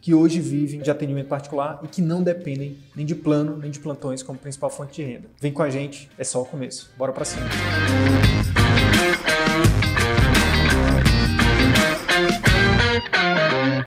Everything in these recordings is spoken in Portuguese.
que hoje vivem de atendimento particular e que não dependem nem de plano nem de plantões como principal fonte de renda. Vem com a gente, é só o começo. Bora para cima.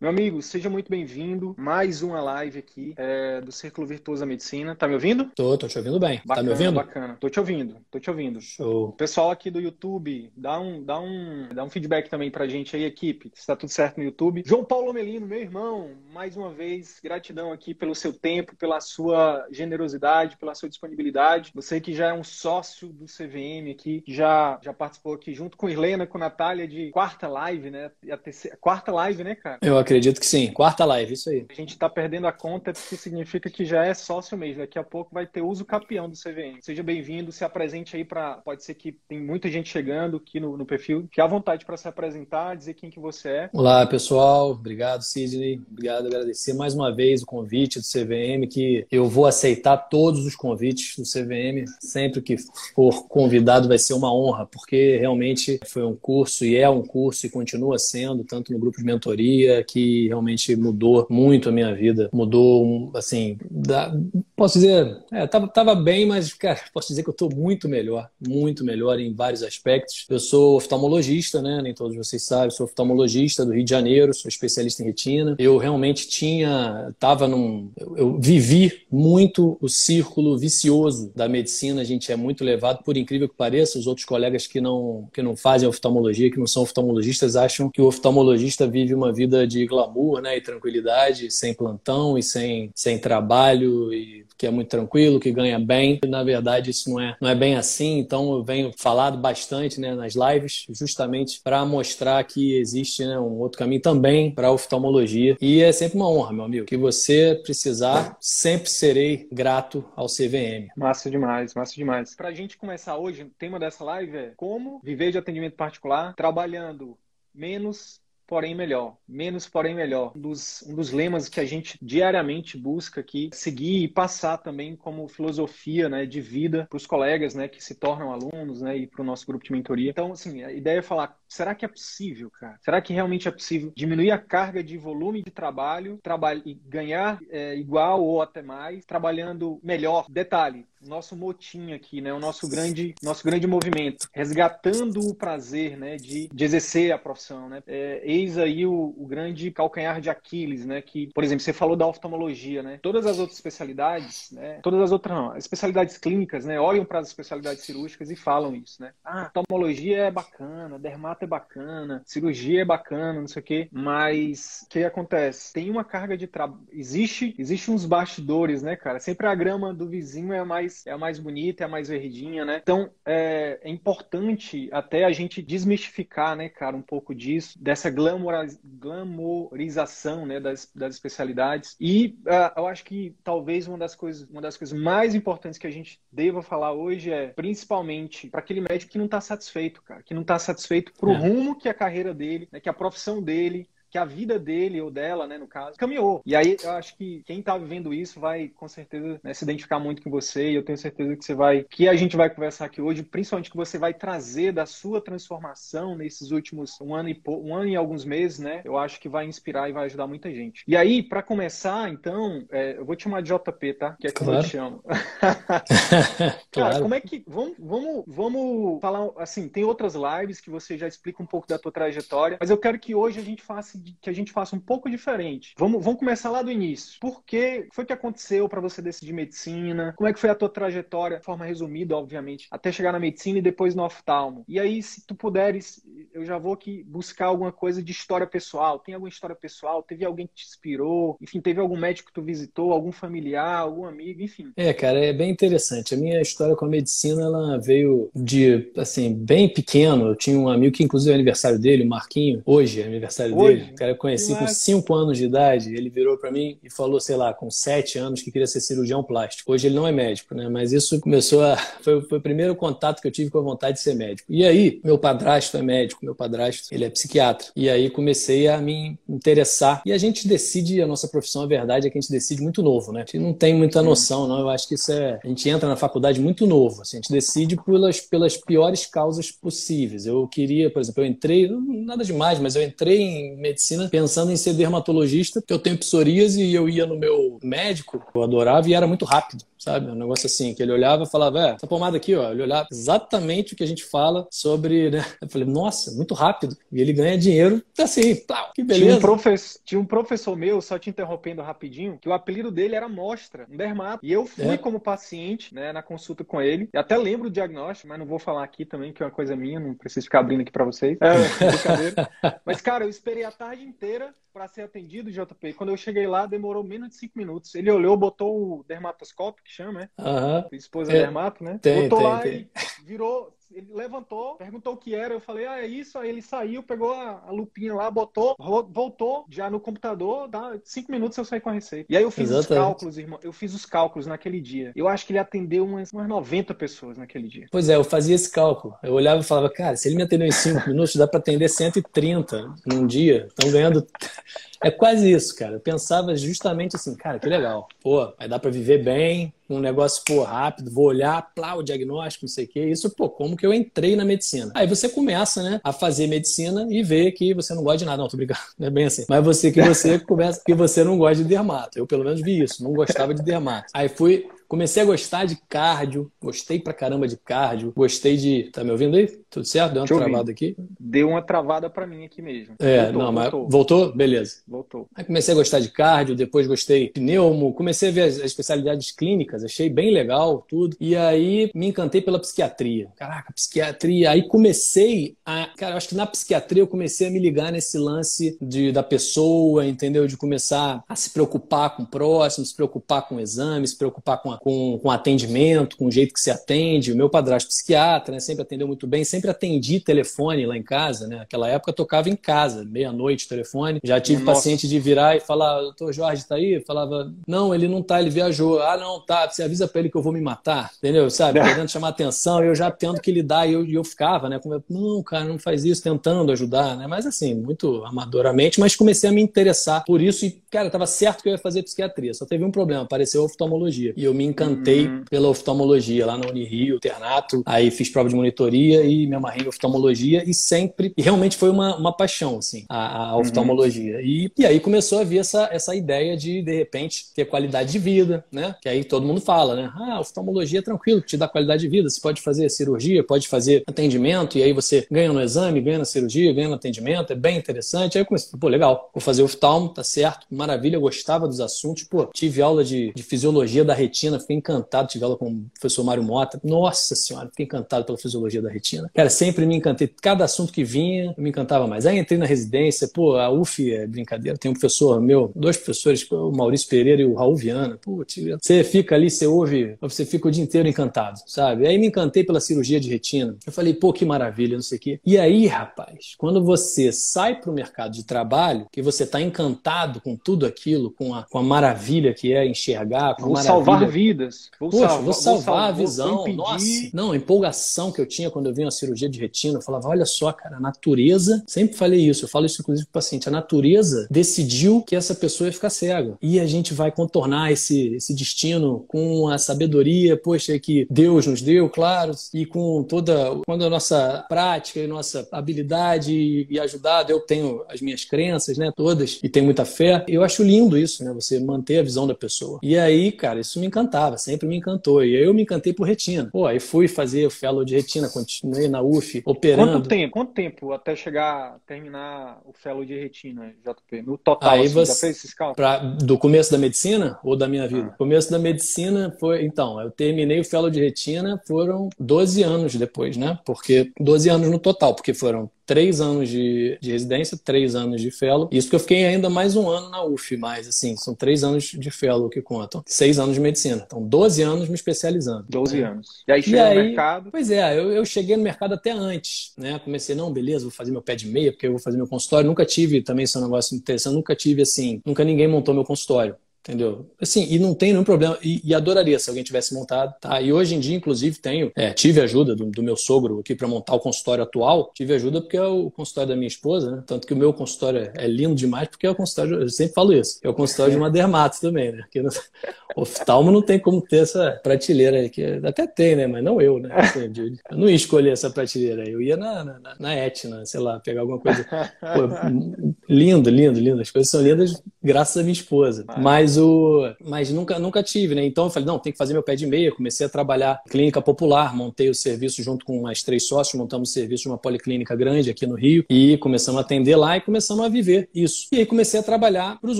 Meu amigo, seja muito bem-vindo. Mais uma live aqui é, do Círculo Virtuoso da Medicina. Tá me ouvindo? Tô, tô te ouvindo bem. Bacana, tá me ouvindo? Bacana. Tô te ouvindo, tô te ouvindo. Show. Pessoal aqui do YouTube, dá um, dá um, dá um feedback também pra gente aí, equipe, se tá tudo certo no YouTube. João Paulo Melino, meu irmão, mais uma vez, gratidão aqui pelo seu tempo, pela sua generosidade, pela sua disponibilidade. Você que já é um sócio do CVM aqui, já, já participou aqui junto com Helena, com Natália, de quarta live, né? A terceira, quarta live, né, cara? Eu acredito que sim. Quarta live, isso aí. A gente está perdendo a conta, porque significa que já é sócio mesmo. Daqui a pouco vai ter uso capião do CVM. Seja bem-vindo, se apresente aí para. Pode ser que tem muita gente chegando aqui no, no perfil. Fique à vontade para se apresentar, dizer quem que você é. Olá, pessoal. Obrigado, Sidney. Obrigado, agradecer mais uma vez o convite do CVM, que eu vou aceitar todos os convites do CVM. Sempre que for convidado vai ser uma honra, porque realmente foi um curso e é um curso e continua sendo, tanto no grupo de mentoria, que realmente mudou muito a minha vida. Mudou, assim, da, posso dizer, é, tava, tava bem, mas, cara, posso dizer que eu estou muito melhor, muito melhor em vários aspectos. Eu sou oftalmologista, né? Nem todos vocês sabem, sou oftalmologista do Rio de Janeiro, sou especialista em retina. Eu realmente tinha, tava num, eu, eu vivi muito o círculo vicioso da medicina. A gente é muito levado, por incrível que pareça, os outros colegas que não, que não fazem oftalmologia, que não são oftalmologistas, acham que o oftalmologista vive uma vida de glamour, né? E tranquilidade, sem plantão e sem, sem trabalho e que é muito tranquilo, que ganha bem. Na verdade, isso não é, não é bem assim. Então, eu venho falado bastante né, nas lives, justamente para mostrar que existe né, um outro caminho também para a oftalmologia. E é sempre uma honra, meu amigo. Que você precisar, sempre serei grato ao CVM. Massa demais, massa demais. Para a gente começar hoje, o tema dessa live é como viver de atendimento particular trabalhando menos porém melhor. Menos, porém melhor. Um dos, um dos lemas que a gente diariamente busca aqui seguir e passar também como filosofia né, de vida para os colegas né, que se tornam alunos né, e para o nosso grupo de mentoria. Então, assim, a ideia é falar, será que é possível, cara? Será que realmente é possível diminuir a carga de volume de trabalho, trabalho e ganhar é, igual ou até mais, trabalhando melhor? Detalhe, nosso motim aqui, né? O nosso grande, nosso grande movimento, resgatando o prazer, né? De, de exercer a profissão, né? É, eis aí o, o, grande calcanhar de Aquiles, né? Que, por exemplo, você falou da oftalmologia, né? Todas as outras especialidades, né? Todas as outras não, as especialidades clínicas, né? Olham para as especialidades cirúrgicas e falam isso, né? Ah, oftalmologia é bacana, dermato é bacana, cirurgia é bacana, não sei o quê, mas o que acontece? Tem uma carga de trabalho, existe, existe uns bastidores, né, cara? Sempre a grama do vizinho é mais mais, é a mais bonita, é a mais verdinha, né? Então, é, é importante até a gente desmistificar, né, cara, um pouco disso, dessa glamorização, né, das, das especialidades. E uh, eu acho que talvez uma das coisas, uma das coisas mais importantes que a gente deva falar hoje é, principalmente, para aquele médico que não está satisfeito, cara, que não está satisfeito pro é. rumo que a carreira dele, né, que a profissão dele que a vida dele ou dela, né, no caso, caminhou. E aí eu acho que quem está vivendo isso vai com certeza né, se identificar muito com você e eu tenho certeza que você vai, que a gente vai conversar aqui hoje, principalmente que você vai trazer da sua transformação nesses últimos um ano e um ano e alguns meses, né? Eu acho que vai inspirar e vai ajudar muita gente. E aí, para começar, então, é, eu vou te chamar de JP, tá? Que é como claro. eu te chamo. claro. Cara, como é que vamos, vamos, vamos falar assim? Tem outras lives que você já explica um pouco da tua trajetória, mas eu quero que hoje a gente faça que a gente faça um pouco diferente. Vamos, vamos começar lá do início. Por que foi que aconteceu para você decidir medicina? Como é que foi a tua trajetória, de forma resumida, obviamente, até chegar na medicina e depois no oftalmo? E aí, se tu puderes, eu já vou aqui buscar alguma coisa de história pessoal. Tem alguma história pessoal? Teve alguém que te inspirou? Enfim, teve algum médico que tu visitou, algum familiar, algum amigo, enfim. É, cara, é bem interessante. A minha história com a medicina, ela veio de, assim, bem pequeno. Eu tinha um amigo que, inclusive, é aniversário dele, o Marquinho. Hoje é aniversário hoje? dele. O cara eu conheci com 5 anos de idade. Ele virou para mim e falou, sei lá, com 7 anos que queria ser cirurgião plástico. Hoje ele não é médico, né? Mas isso começou a... Foi, foi o primeiro contato que eu tive com a vontade de ser médico. E aí, meu padrasto é médico, meu padrasto, ele é psiquiatra. E aí comecei a me interessar. E a gente decide, a nossa profissão, a verdade é que a gente decide muito novo, né? A gente não tem muita noção, não. Eu acho que isso é. A gente entra na faculdade muito novo. Assim, a gente decide pelas, pelas piores causas possíveis. Eu queria, por exemplo, eu entrei, nada demais, mas eu entrei em medicina pensando em ser dermatologista, porque eu tenho psoríase e eu ia no meu médico, eu adorava e era muito rápido sabe? Um negócio assim, que ele olhava e falava, é, essa pomada aqui, ó, ele olhava exatamente o que a gente fala sobre, né? Eu falei, nossa, muito rápido. E ele ganha dinheiro assim, plau, que beleza. Tinha um, professor, tinha um professor meu, só te interrompendo rapidinho, que o apelido dele era Mostra, um dermato. E eu fui é. como paciente, né, na consulta com ele. Até lembro o diagnóstico, mas não vou falar aqui também, que é uma coisa minha, não preciso ficar abrindo aqui para vocês. É, brincadeira. mas, cara, eu esperei a tarde inteira para ser atendido, JP. Quando eu cheguei lá, demorou menos de cinco minutos. Ele olhou, botou o dermatoscópio, que chama, né? Uhum. Esposa é, dermato, né? Tem, botou tem, lá tem. e virou, ele levantou, perguntou o que era, eu falei, ah, é isso, aí ele saiu, pegou a, a lupinha lá, botou, voltou já no computador, dá cinco minutos eu saí com a receita. E aí eu fiz Exatamente. os cálculos, irmão, eu fiz os cálculos naquele dia. Eu acho que ele atendeu umas, umas 90 pessoas naquele dia. Pois é, eu fazia esse cálculo. Eu olhava e falava, cara, se ele me atendeu em cinco minutos, dá para atender 130 num dia. Estão ganhando é quase isso, cara. Eu pensava justamente assim, cara, que legal. Pô, vai dar para viver bem, um negócio, pô, rápido, vou olhar, plá, o diagnóstico, não sei o quê. Isso, pô, como que eu entrei na medicina? Aí você começa, né, a fazer medicina e vê que você não gosta de nada. Não, tô brincando, não é bem assim. Mas você que você começa que você não gosta de dermato. Eu, pelo menos, vi isso, não gostava de dermato. Aí fui Comecei a gostar de cardio, gostei pra caramba de cardio, gostei de. Tá me ouvindo aí? Tudo certo? Deu uma travada aqui? Deu uma travada para mim aqui mesmo. É, voltou, não, mas voltou. voltou? Beleza. Voltou. Aí comecei a gostar de cardio, depois gostei de pneumo, comecei a ver as, as especialidades clínicas, achei bem legal tudo. E aí me encantei pela psiquiatria. Caraca, psiquiatria. Aí comecei a. Cara, acho que na psiquiatria eu comecei a me ligar nesse lance de, da pessoa, entendeu? De começar a se preocupar com o próximo, se preocupar com o exame, se preocupar com a com, com atendimento, com o jeito que se atende. O meu padrasto psiquiatra, né, sempre atendeu muito bem, sempre atendi telefone lá em casa, né? Naquela época tocava em casa, meia-noite telefone. Já tive Nossa. paciente de virar e falar, doutor Jorge tá aí? Falava, não, ele não tá, ele viajou. Ah, não, tá, você avisa para ele que eu vou me matar, entendeu? Sabe, querendo chamar atenção, eu já tendo que lidar e eu, eu ficava, né? Como, não, cara, não faz isso, tentando ajudar, né? Mas assim, muito amadoramente, mas comecei a me interessar por isso e, cara, tava certo que eu ia fazer psiquiatria, só teve um problema, apareceu oftalmologia. E eu me encantei uhum. pela oftalmologia lá na Unirio, internato. Aí fiz prova de monitoria e me amarrei em oftalmologia e sempre, e realmente foi uma, uma paixão, assim, a, a uhum. oftalmologia. Uhum. E, e aí começou a vir essa, essa ideia de, de repente, ter qualidade de vida, né? Que aí todo mundo fala, né? Ah, oftalmologia é tranquilo, te dá qualidade de vida. Você pode fazer cirurgia, pode fazer atendimento, e aí você ganha no exame, ganha na cirurgia, ganha no atendimento, é bem interessante. Aí eu comecei, pô, legal, vou fazer oftalmo, tá certo, maravilha, eu gostava dos assuntos, pô, tive aula de, de fisiologia da retina, fiquei encantado, tive aula com o professor Mário Mota. Nossa senhora, fiquei encantado pela fisiologia da retina. Cara, sempre me encantei. Cada assunto que vinha, eu me encantava mais. Aí entrei na residência, pô, a UF é brincadeira. Tem um professor meu, dois professores, o Maurício Pereira e o Raul Viana. Pô, você fica ali, você ouve, você fica o dia inteiro encantado, sabe? Aí me encantei pela cirurgia de retina. Eu falei, pô, que maravilha, não sei o quê. E aí, rapaz, quando você sai para o mercado de trabalho, que você está encantado com tudo aquilo, com a, com a maravilha que é enxergar, com a maravilha... salvar vidas vidas. Vou Poxa, salvar, vou salvar vou, a visão. Nossa. Não, a empolgação que eu tinha quando eu vi uma cirurgia de retina. Eu falava, olha só, cara, a natureza. Sempre falei isso, eu falo isso inclusive para o paciente. A natureza decidiu que essa pessoa ia ficar cega. E a gente vai contornar esse, esse destino com a sabedoria, poxa, que Deus nos deu, claro, e com toda quando a nossa prática e nossa habilidade e ajudado, eu tenho as minhas crenças, né, todas, e tenho muita fé. Eu acho lindo isso, né, você manter a visão da pessoa. E aí, cara, isso me encantava encantava, sempre me encantou. E aí eu me encantei por retina. Pô, aí fui fazer o fellow de retina, continuei na UF, operando. Quanto tempo? Quanto tempo até chegar, terminar o fellow de retina, JP? No total, aí assim, você, já fez esses cálculos? Pra, do começo da medicina ou da minha vida? Ah. Começo da medicina foi, então, eu terminei o fellow de retina, foram 12 anos depois, né? Porque 12 anos no total, porque foram três anos de, de residência, três anos de fellow. Isso que eu fiquei ainda mais um ano na UF, mas assim, são três anos de fellow que contam. Seis anos de medicina. Então, 12 anos me especializando. 12 né? anos. E aí chegou no mercado? Pois é, eu, eu cheguei no mercado até antes, né? Comecei, não, beleza, vou fazer meu pé de meia, porque eu vou fazer meu consultório. Nunca tive também esse negócio interessante, nunca tive assim, nunca ninguém montou meu consultório. Entendeu? Assim, e não tem nenhum problema. E, e, adoraria se alguém tivesse montado, tá? E hoje em dia, inclusive, tenho, é, tive ajuda do, do, meu sogro aqui para montar o consultório atual. Tive ajuda porque é o consultório da minha esposa, né? Tanto que o meu consultório é lindo demais, porque é o consultório, eu sempre falo isso, é o consultório de uma dermato também, né? Porque oftalmo não tem como ter essa prateleira aí, que até tem, né? Mas não eu, né? Assim, eu não ia escolher essa prateleira, eu ia na, na, na Etna, sei lá, pegar alguma coisa. Pô, lindo, lindo, lindo. As coisas são lindas graças à minha esposa. Mas mas, o, mas nunca, nunca tive, né? Então eu falei, não, tem que fazer meu pé de meia. Comecei a trabalhar clínica popular, montei o serviço junto com mais três sócios, montamos o serviço de uma policlínica grande aqui no Rio e começamos a atender lá e começamos a viver isso. E aí comecei a trabalhar para os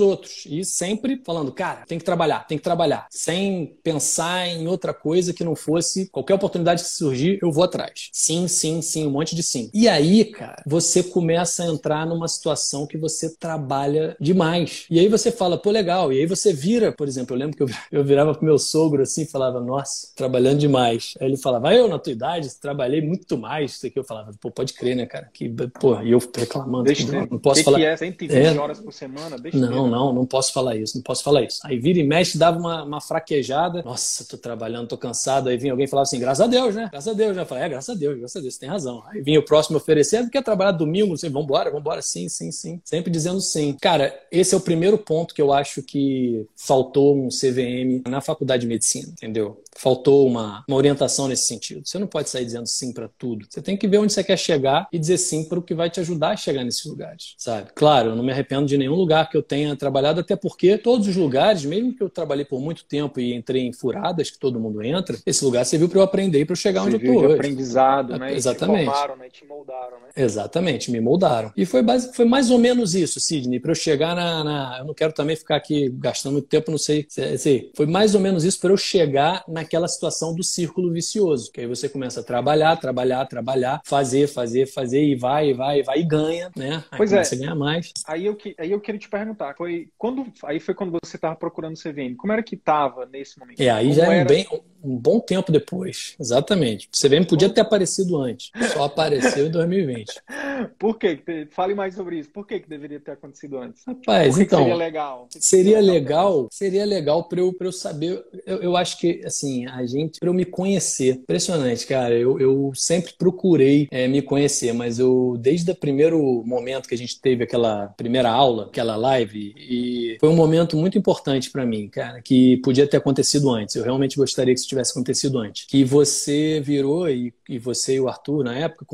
outros e sempre falando, cara, tem que trabalhar, tem que trabalhar, sem pensar em outra coisa que não fosse qualquer oportunidade que surgir, eu vou atrás. Sim, sim, sim, um monte de sim. E aí, cara, você começa a entrar numa situação que você trabalha demais. E aí você fala, pô, legal. E aí você você vira, por exemplo, eu lembro que eu, eu virava pro meu sogro assim e falava, nossa, trabalhando demais. Aí ele falava, ah, eu na tua idade trabalhei muito mais. Isso aqui eu falava, pô, pode crer, né, cara? Que, pô, e eu reclamando. Deixa não, não posso falar. Que é 120 é... horas por semana? Deixa não, não, não posso falar isso, não posso falar isso. Aí vira e mexe, dava uma, uma fraquejada. Nossa, tô trabalhando, tô cansado. Aí vinha alguém e falava assim, graças a Deus, né? Graças a Deus, né? Eu falei, é, graças a Deus, graças a Deus, você tem razão. Aí vinha o próximo oferecendo, quer trabalhar domingo, não sei, vambora, vambora, sim, sim, sim. Sempre dizendo sim. Cara, esse é o primeiro ponto que eu acho que faltou um CVM na faculdade de medicina, entendeu? Faltou uma, uma orientação nesse sentido. Você não pode sair dizendo sim para tudo. Você tem que ver onde você quer chegar e dizer sim para o que vai te ajudar a chegar nesses lugares, sabe? Claro, eu não me arrependo de nenhum lugar que eu tenha trabalhado, até porque todos os lugares, mesmo que eu trabalhei por muito tempo e entrei em furadas, que todo mundo entra, esse lugar serviu para eu aprender e para eu chegar onde eu estou hoje. aprendizado, né? Exatamente. Te formaram, né? te moldaram, né? Exatamente, me moldaram. E foi, base, foi mais ou menos isso, Sidney, para eu chegar na, na, Eu não quero também ficar aqui gastando muito tempo, não sei. sei foi mais ou menos isso para eu chegar naquela situação do círculo vicioso. Que aí você começa a trabalhar, trabalhar, trabalhar, fazer, fazer, fazer, e vai, e vai, e vai, e ganha, né? Aí pois é. começa é. a ganhar mais. Aí eu, aí eu queria te perguntar, foi quando, aí foi quando você estava procurando CVM, como era que estava nesse momento? É, aí como já é bem um bom tempo depois. Exatamente. O CVM podia ter aparecido antes. Só apareceu em 2020. Por quê? Fale mais sobre isso. Por que, que deveria ter acontecido antes? Rapaz, que então. Que seria legal? Seria legal, seria legal para eu, eu saber. Eu, eu acho que, assim, a gente, para eu me conhecer. Impressionante, cara. Eu, eu sempre procurei é, me conhecer, mas eu, desde o primeiro momento que a gente teve aquela primeira aula, aquela live, e foi um momento muito importante para mim, cara, que podia ter acontecido antes. Eu realmente gostaria que isso tivesse acontecido antes. Que você virou e, e você e o Arthur, na época,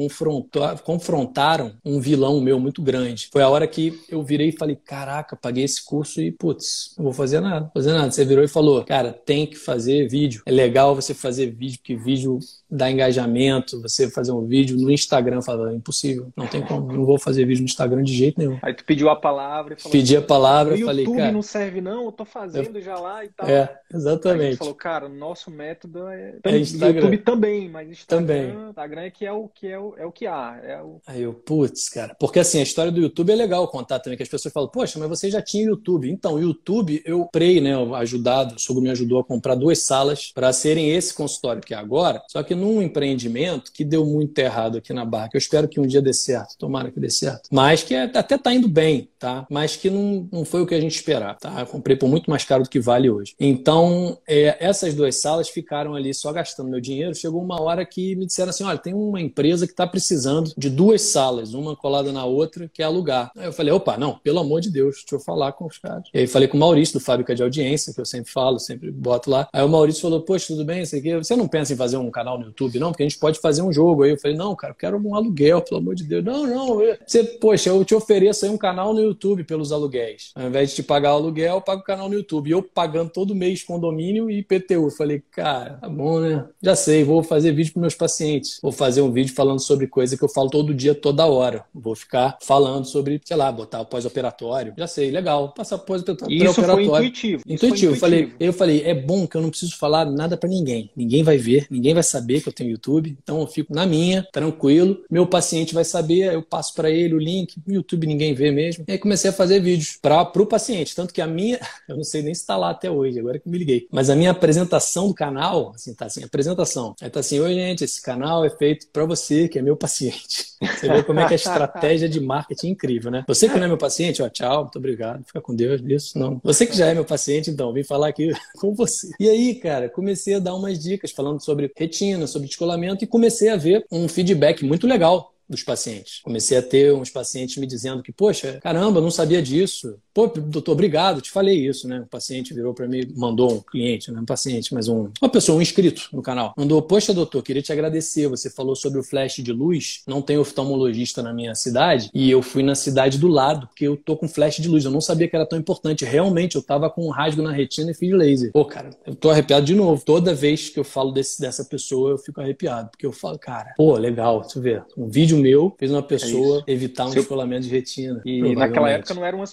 confrontaram um vilão meu muito grande. Foi a hora que eu virei e falei: caraca, paguei esse curso e, putz, não vou fazer nada, vou fazer nada. Você virou e falou: cara, tem que fazer vídeo. É legal você fazer vídeo, porque vídeo dá engajamento. Você fazer um vídeo no Instagram, fala: impossível, não tem como, não vou fazer vídeo no Instagram de jeito nenhum. Aí tu pediu a palavra e falou: Pedi a palavra e falei: YouTube cara. não serve, não, eu tô fazendo eu... já lá e tal. É, exatamente. Aí falou: cara, nosso método é. é YouTube também, mas Instagram, também. Instagram é que é o que é o, é o que há. É o... Aí eu, putz, cara, porque assim, a história do YouTube é legal contar também, que as pessoas falam, poxa, mas você já tinha YouTube. Então, YouTube, eu prei, né, ajudado, o sogro me ajudou a comprar duas salas para serem esse consultório que é agora, só que num empreendimento que deu muito errado aqui na barra, que eu espero que um dia dê certo, tomara que dê certo, mas que é, até tá indo bem, tá? Mas que não, não foi o que a gente esperava, tá? Eu comprei por muito mais caro do que vale hoje. Então, é, essas duas salas ficaram ali só gastando meu dinheiro. Chegou uma hora que me disseram assim: olha, tem uma empresa que está precisando de duas salas, uma colada na outra, que é alugar. Aí eu falei: opa, não, pelo amor de Deus, deixa eu falar com os caras. E aí falei com o Maurício, do Fábrica de Audiência, que eu sempre falo, sempre boto lá. Aí o Maurício falou: poxa, tudo bem. Você não pensa em fazer um canal no YouTube, não? Porque a gente pode fazer um jogo. Aí eu falei: não, cara, eu quero um aluguel, pelo amor de Deus. Não, não. Você, poxa, eu te ofereço aí um canal no YouTube pelos aluguéis. Ao invés de te pagar o aluguel, eu pago o canal no YouTube. E eu pagando todo mês condomínio e IPTU. Eu falei, cara, tá bom, né? Já sei, vou fazer vídeo para meus pacientes. Vou fazer um vídeo falando sobre coisa que eu falo todo dia, toda hora. Vou ficar falando sobre, sei lá, botar o pós-operatório. Já sei, legal. Passar pós-operatório. Isso foi intuitivo. Intuitivo. intuitivo. Falei, eu falei, é bom que eu não preciso falar nada para ninguém. Ninguém vai ver, ninguém vai saber que eu tenho YouTube. Então eu fico na minha, tranquilo. Meu paciente vai saber, eu passo para ele o link. No YouTube ninguém vê mesmo. E aí comecei a fazer vídeos para o paciente. Tanto que a minha, eu não sei nem se está lá até hoje, agora que me liguei. Mas a minha apresentação do canal, assim, tá assim, apresentação. Aí tá assim, oi gente, esse canal é feito para você, que é meu paciente. Você vê como é que a estratégia de marketing é incrível, né? Você que não é meu paciente, ó, tchau, muito obrigado, fica com Deus, isso, não. Você que já é meu paciente, então, vim falar aqui com você. E aí, cara, comecei a dar umas dicas falando sobre retina, sobre descolamento e comecei a ver um feedback muito legal dos pacientes. Comecei a ter uns pacientes me dizendo que, poxa, caramba, não sabia disso. Pô, doutor, obrigado, te falei isso, né? O paciente virou para mim, mandou um cliente, não um paciente, mas um, uma pessoa, um inscrito no canal. Mandou, poxa, doutor, queria te agradecer. Você falou sobre o flash de luz. Não tem oftalmologista na minha cidade e eu fui na cidade do lado, porque eu tô com flash de luz. Eu não sabia que era tão importante. Realmente, eu tava com um rasgo na retina e fiz laser. Pô, cara, eu tô arrepiado de novo. Toda vez que eu falo desse, dessa pessoa, eu fico arrepiado, porque eu falo, cara, pô, legal, deixa eu ver. Um vídeo meu fez uma pessoa é evitar um Seu... descolamento de retina. E naquela época não era uma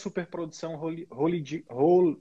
superprodução Hollywood,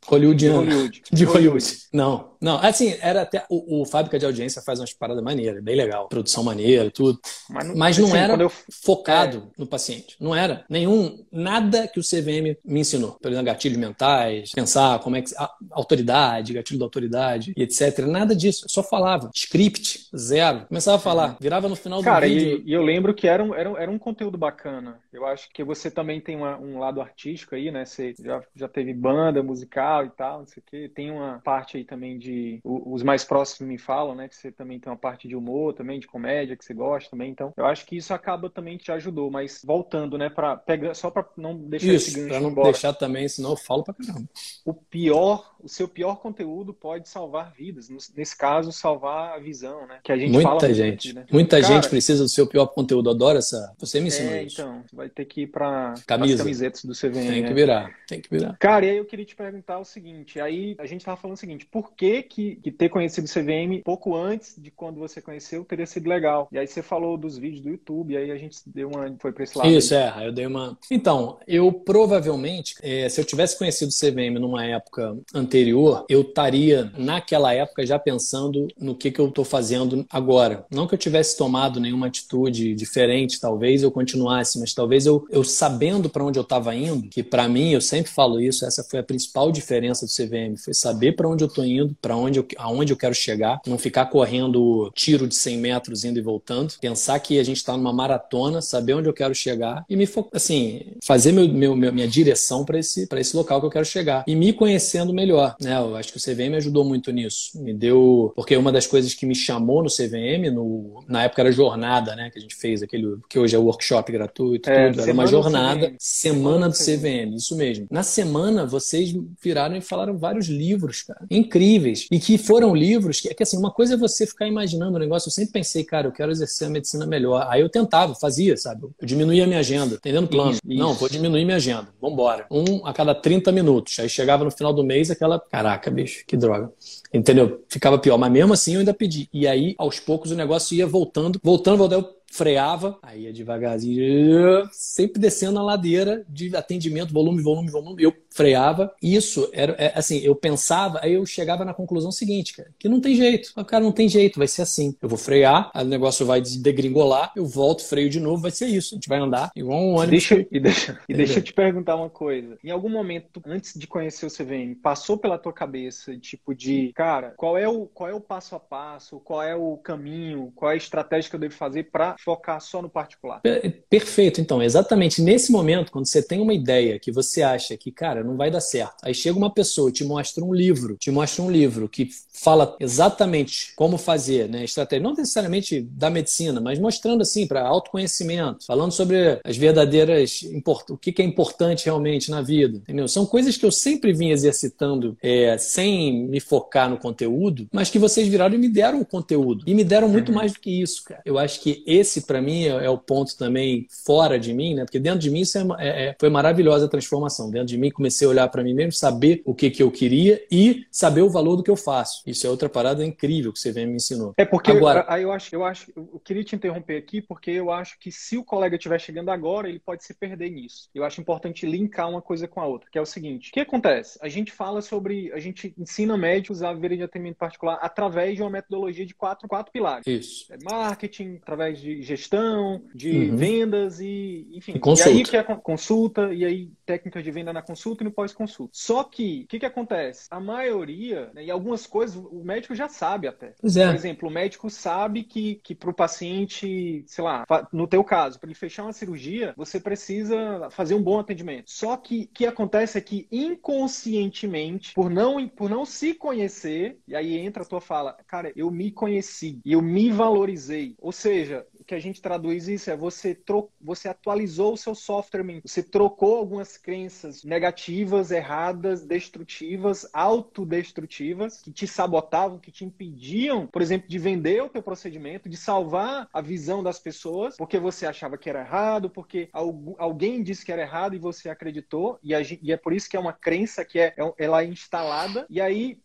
Hollywoodiana. Hollywood. De Hollywood. Não, não. Assim, era até. O, o Fábrica de Audiência faz umas paradas maneiras, bem legal. Produção maneira, tudo. Mas não, Mas não assim, era eu... focado é. no paciente. Não era. Nenhum. Nada que o CVM me ensinou. Por exemplo, gatilhos mentais, pensar como é que. autoridade, gatilho da autoridade e etc. Nada disso. Eu só falava. Script, zero. Começava a falar. Virava no final Cara, do vídeo. E, e eu lembro que era um, era, um, era um conteúdo bacana. Eu acho que você também tem uma, um lado artístico aí, né? Você já, já teve banda musical e tal, não sei o quê. Tem uma parte aí também de. Os mais próximos me falam, né? Que você também tem uma parte de humor também, de comédia, que você gosta também. Então, eu acho que isso acaba também te ajudou. Mas voltando, né? Pra pegar, só para não deixar isso, esse gancho pra não embora. deixar também, senão eu falo pra caramba. O pior, o seu pior conteúdo pode salvar vidas. Nesse caso, salvar a visão, né? Que a gente muita fala gente, aqui, né? Muita Cara, gente precisa do seu pior conteúdo. Adoro essa. Você me ensinou é, isso. Então, vai ter que ir para as camisetas do CVM. Tem que né? Tem que virar. Cara, e aí eu queria te perguntar o seguinte: aí a gente tava falando o seguinte, por que, que, que ter conhecido o CVM pouco antes de quando você conheceu teria sido legal? E aí você falou dos vídeos do YouTube, e aí a gente deu uma. Foi para esse lado. Isso, aí. é, eu dei uma. Então, eu provavelmente, é, se eu tivesse conhecido o CVM numa época anterior, eu estaria naquela época já pensando no que, que eu tô fazendo agora. Não que eu tivesse tomado nenhuma atitude diferente, talvez eu continuasse, mas talvez eu, eu sabendo para onde eu estava indo, que para mim, eu sempre falo isso, essa foi a principal diferença do CVM, foi saber para onde eu estou indo, para onde eu, aonde eu quero chegar, não ficar correndo tiro de 100 metros indo e voltando, pensar que a gente está numa maratona, saber onde eu quero chegar e me assim, fazer meu, meu, minha direção para esse, esse local que eu quero chegar e me conhecendo melhor, né? Eu acho que o CVM me ajudou muito nisso, me deu, porque uma das coisas que me chamou no CVM, no, na época era jornada, né, que a gente fez aquele que hoje é workshop gratuito, é, tudo, era uma jornada, semana do CVM, isso mesmo. Na semana vocês viraram e falaram vários livros, cara, incríveis. E que foram livros que, é que assim, uma coisa é você ficar imaginando o negócio. Eu sempre pensei, cara, eu quero exercer a medicina melhor. Aí eu tentava, fazia, sabe? Eu diminuía a minha agenda, entendendo plano. Isso, Não, vou diminuir minha agenda. Vambora. Um a cada 30 minutos. Aí chegava no final do mês aquela, caraca, bicho, que droga. Entendeu? Ficava pior. Mas mesmo assim eu ainda pedi. E aí, aos poucos, o negócio ia voltando, voltando, voltando freava, aí ia devagarzinho, sempre descendo a ladeira de atendimento, volume, volume, volume. Eu freava. Isso era é, assim, eu pensava, aí eu chegava na conclusão seguinte, cara, que não tem jeito. O cara não tem jeito, vai ser assim. Eu vou frear, o negócio vai degringolar, eu volto, freio de novo, vai ser isso. A gente vai andar igual um ônibus. Deixa, e deixa, e deixa eu te perguntar uma coisa. Em algum momento, antes de conhecer o CVM, passou pela tua cabeça, tipo, de, cara, qual é o, qual é o passo a passo, qual é o caminho, qual é a estratégia que eu devo fazer para focar só no particular? Perfeito, então, exatamente nesse momento, quando você tem uma ideia que você acha que, cara, não vai dar certo. Aí chega uma pessoa, te mostra um livro, te mostra um livro que fala exatamente como fazer, né? Estratégia, não necessariamente da medicina, mas mostrando assim para autoconhecimento, falando sobre as verdadeiras o que é importante realmente na vida, entendeu? São coisas que eu sempre vim exercitando é, sem me focar no conteúdo, mas que vocês viraram e me deram o conteúdo e me deram muito uhum. mais do que isso, cara. Eu acho que esse para mim é, é, o ponto também fora de mim, né? Porque dentro de mim isso é, é, é foi maravilhosa a transformação. Dentro de mim comecei a olhar para mim mesmo, saber o que que eu queria e saber o valor do que eu faço. Isso é outra parada incrível que você vem me ensinou. É porque agora, aí eu acho, eu acho, eu queria te interromper aqui porque eu acho que se o colega estiver chegando agora, ele pode se perder nisso. Eu acho importante linkar uma coisa com a outra, que é o seguinte: o que acontece? A gente fala sobre, a gente ensina médicos a verem de atendimento particular através de uma metodologia de quatro, quatro pilares. Isso. É marketing, através de gestão, de uhum. vendas e, enfim. E, consulta. e aí que é consulta e aí técnicas de venda na consulta no pós-consulta. Só que o que, que acontece? A maioria né, e algumas coisas o médico já sabe até. É. Por exemplo, o médico sabe que, que para o paciente, sei lá, no teu caso, para ele fechar uma cirurgia, você precisa fazer um bom atendimento. Só que o que acontece é que inconscientemente, por não, por não se conhecer, e aí entra a tua fala, cara, eu me conheci, eu me valorizei. Ou seja, que a gente traduz isso é você, tro... você atualizou o seu software, você trocou algumas crenças negativas, erradas, destrutivas, autodestrutivas, que te sabotavam, que te impediam, por exemplo, de vender o teu procedimento, de salvar a visão das pessoas, porque você achava que era errado, porque alguém disse que era errado e você acreditou, e, é por isso que é uma crença que é, é ela é instalada, e aí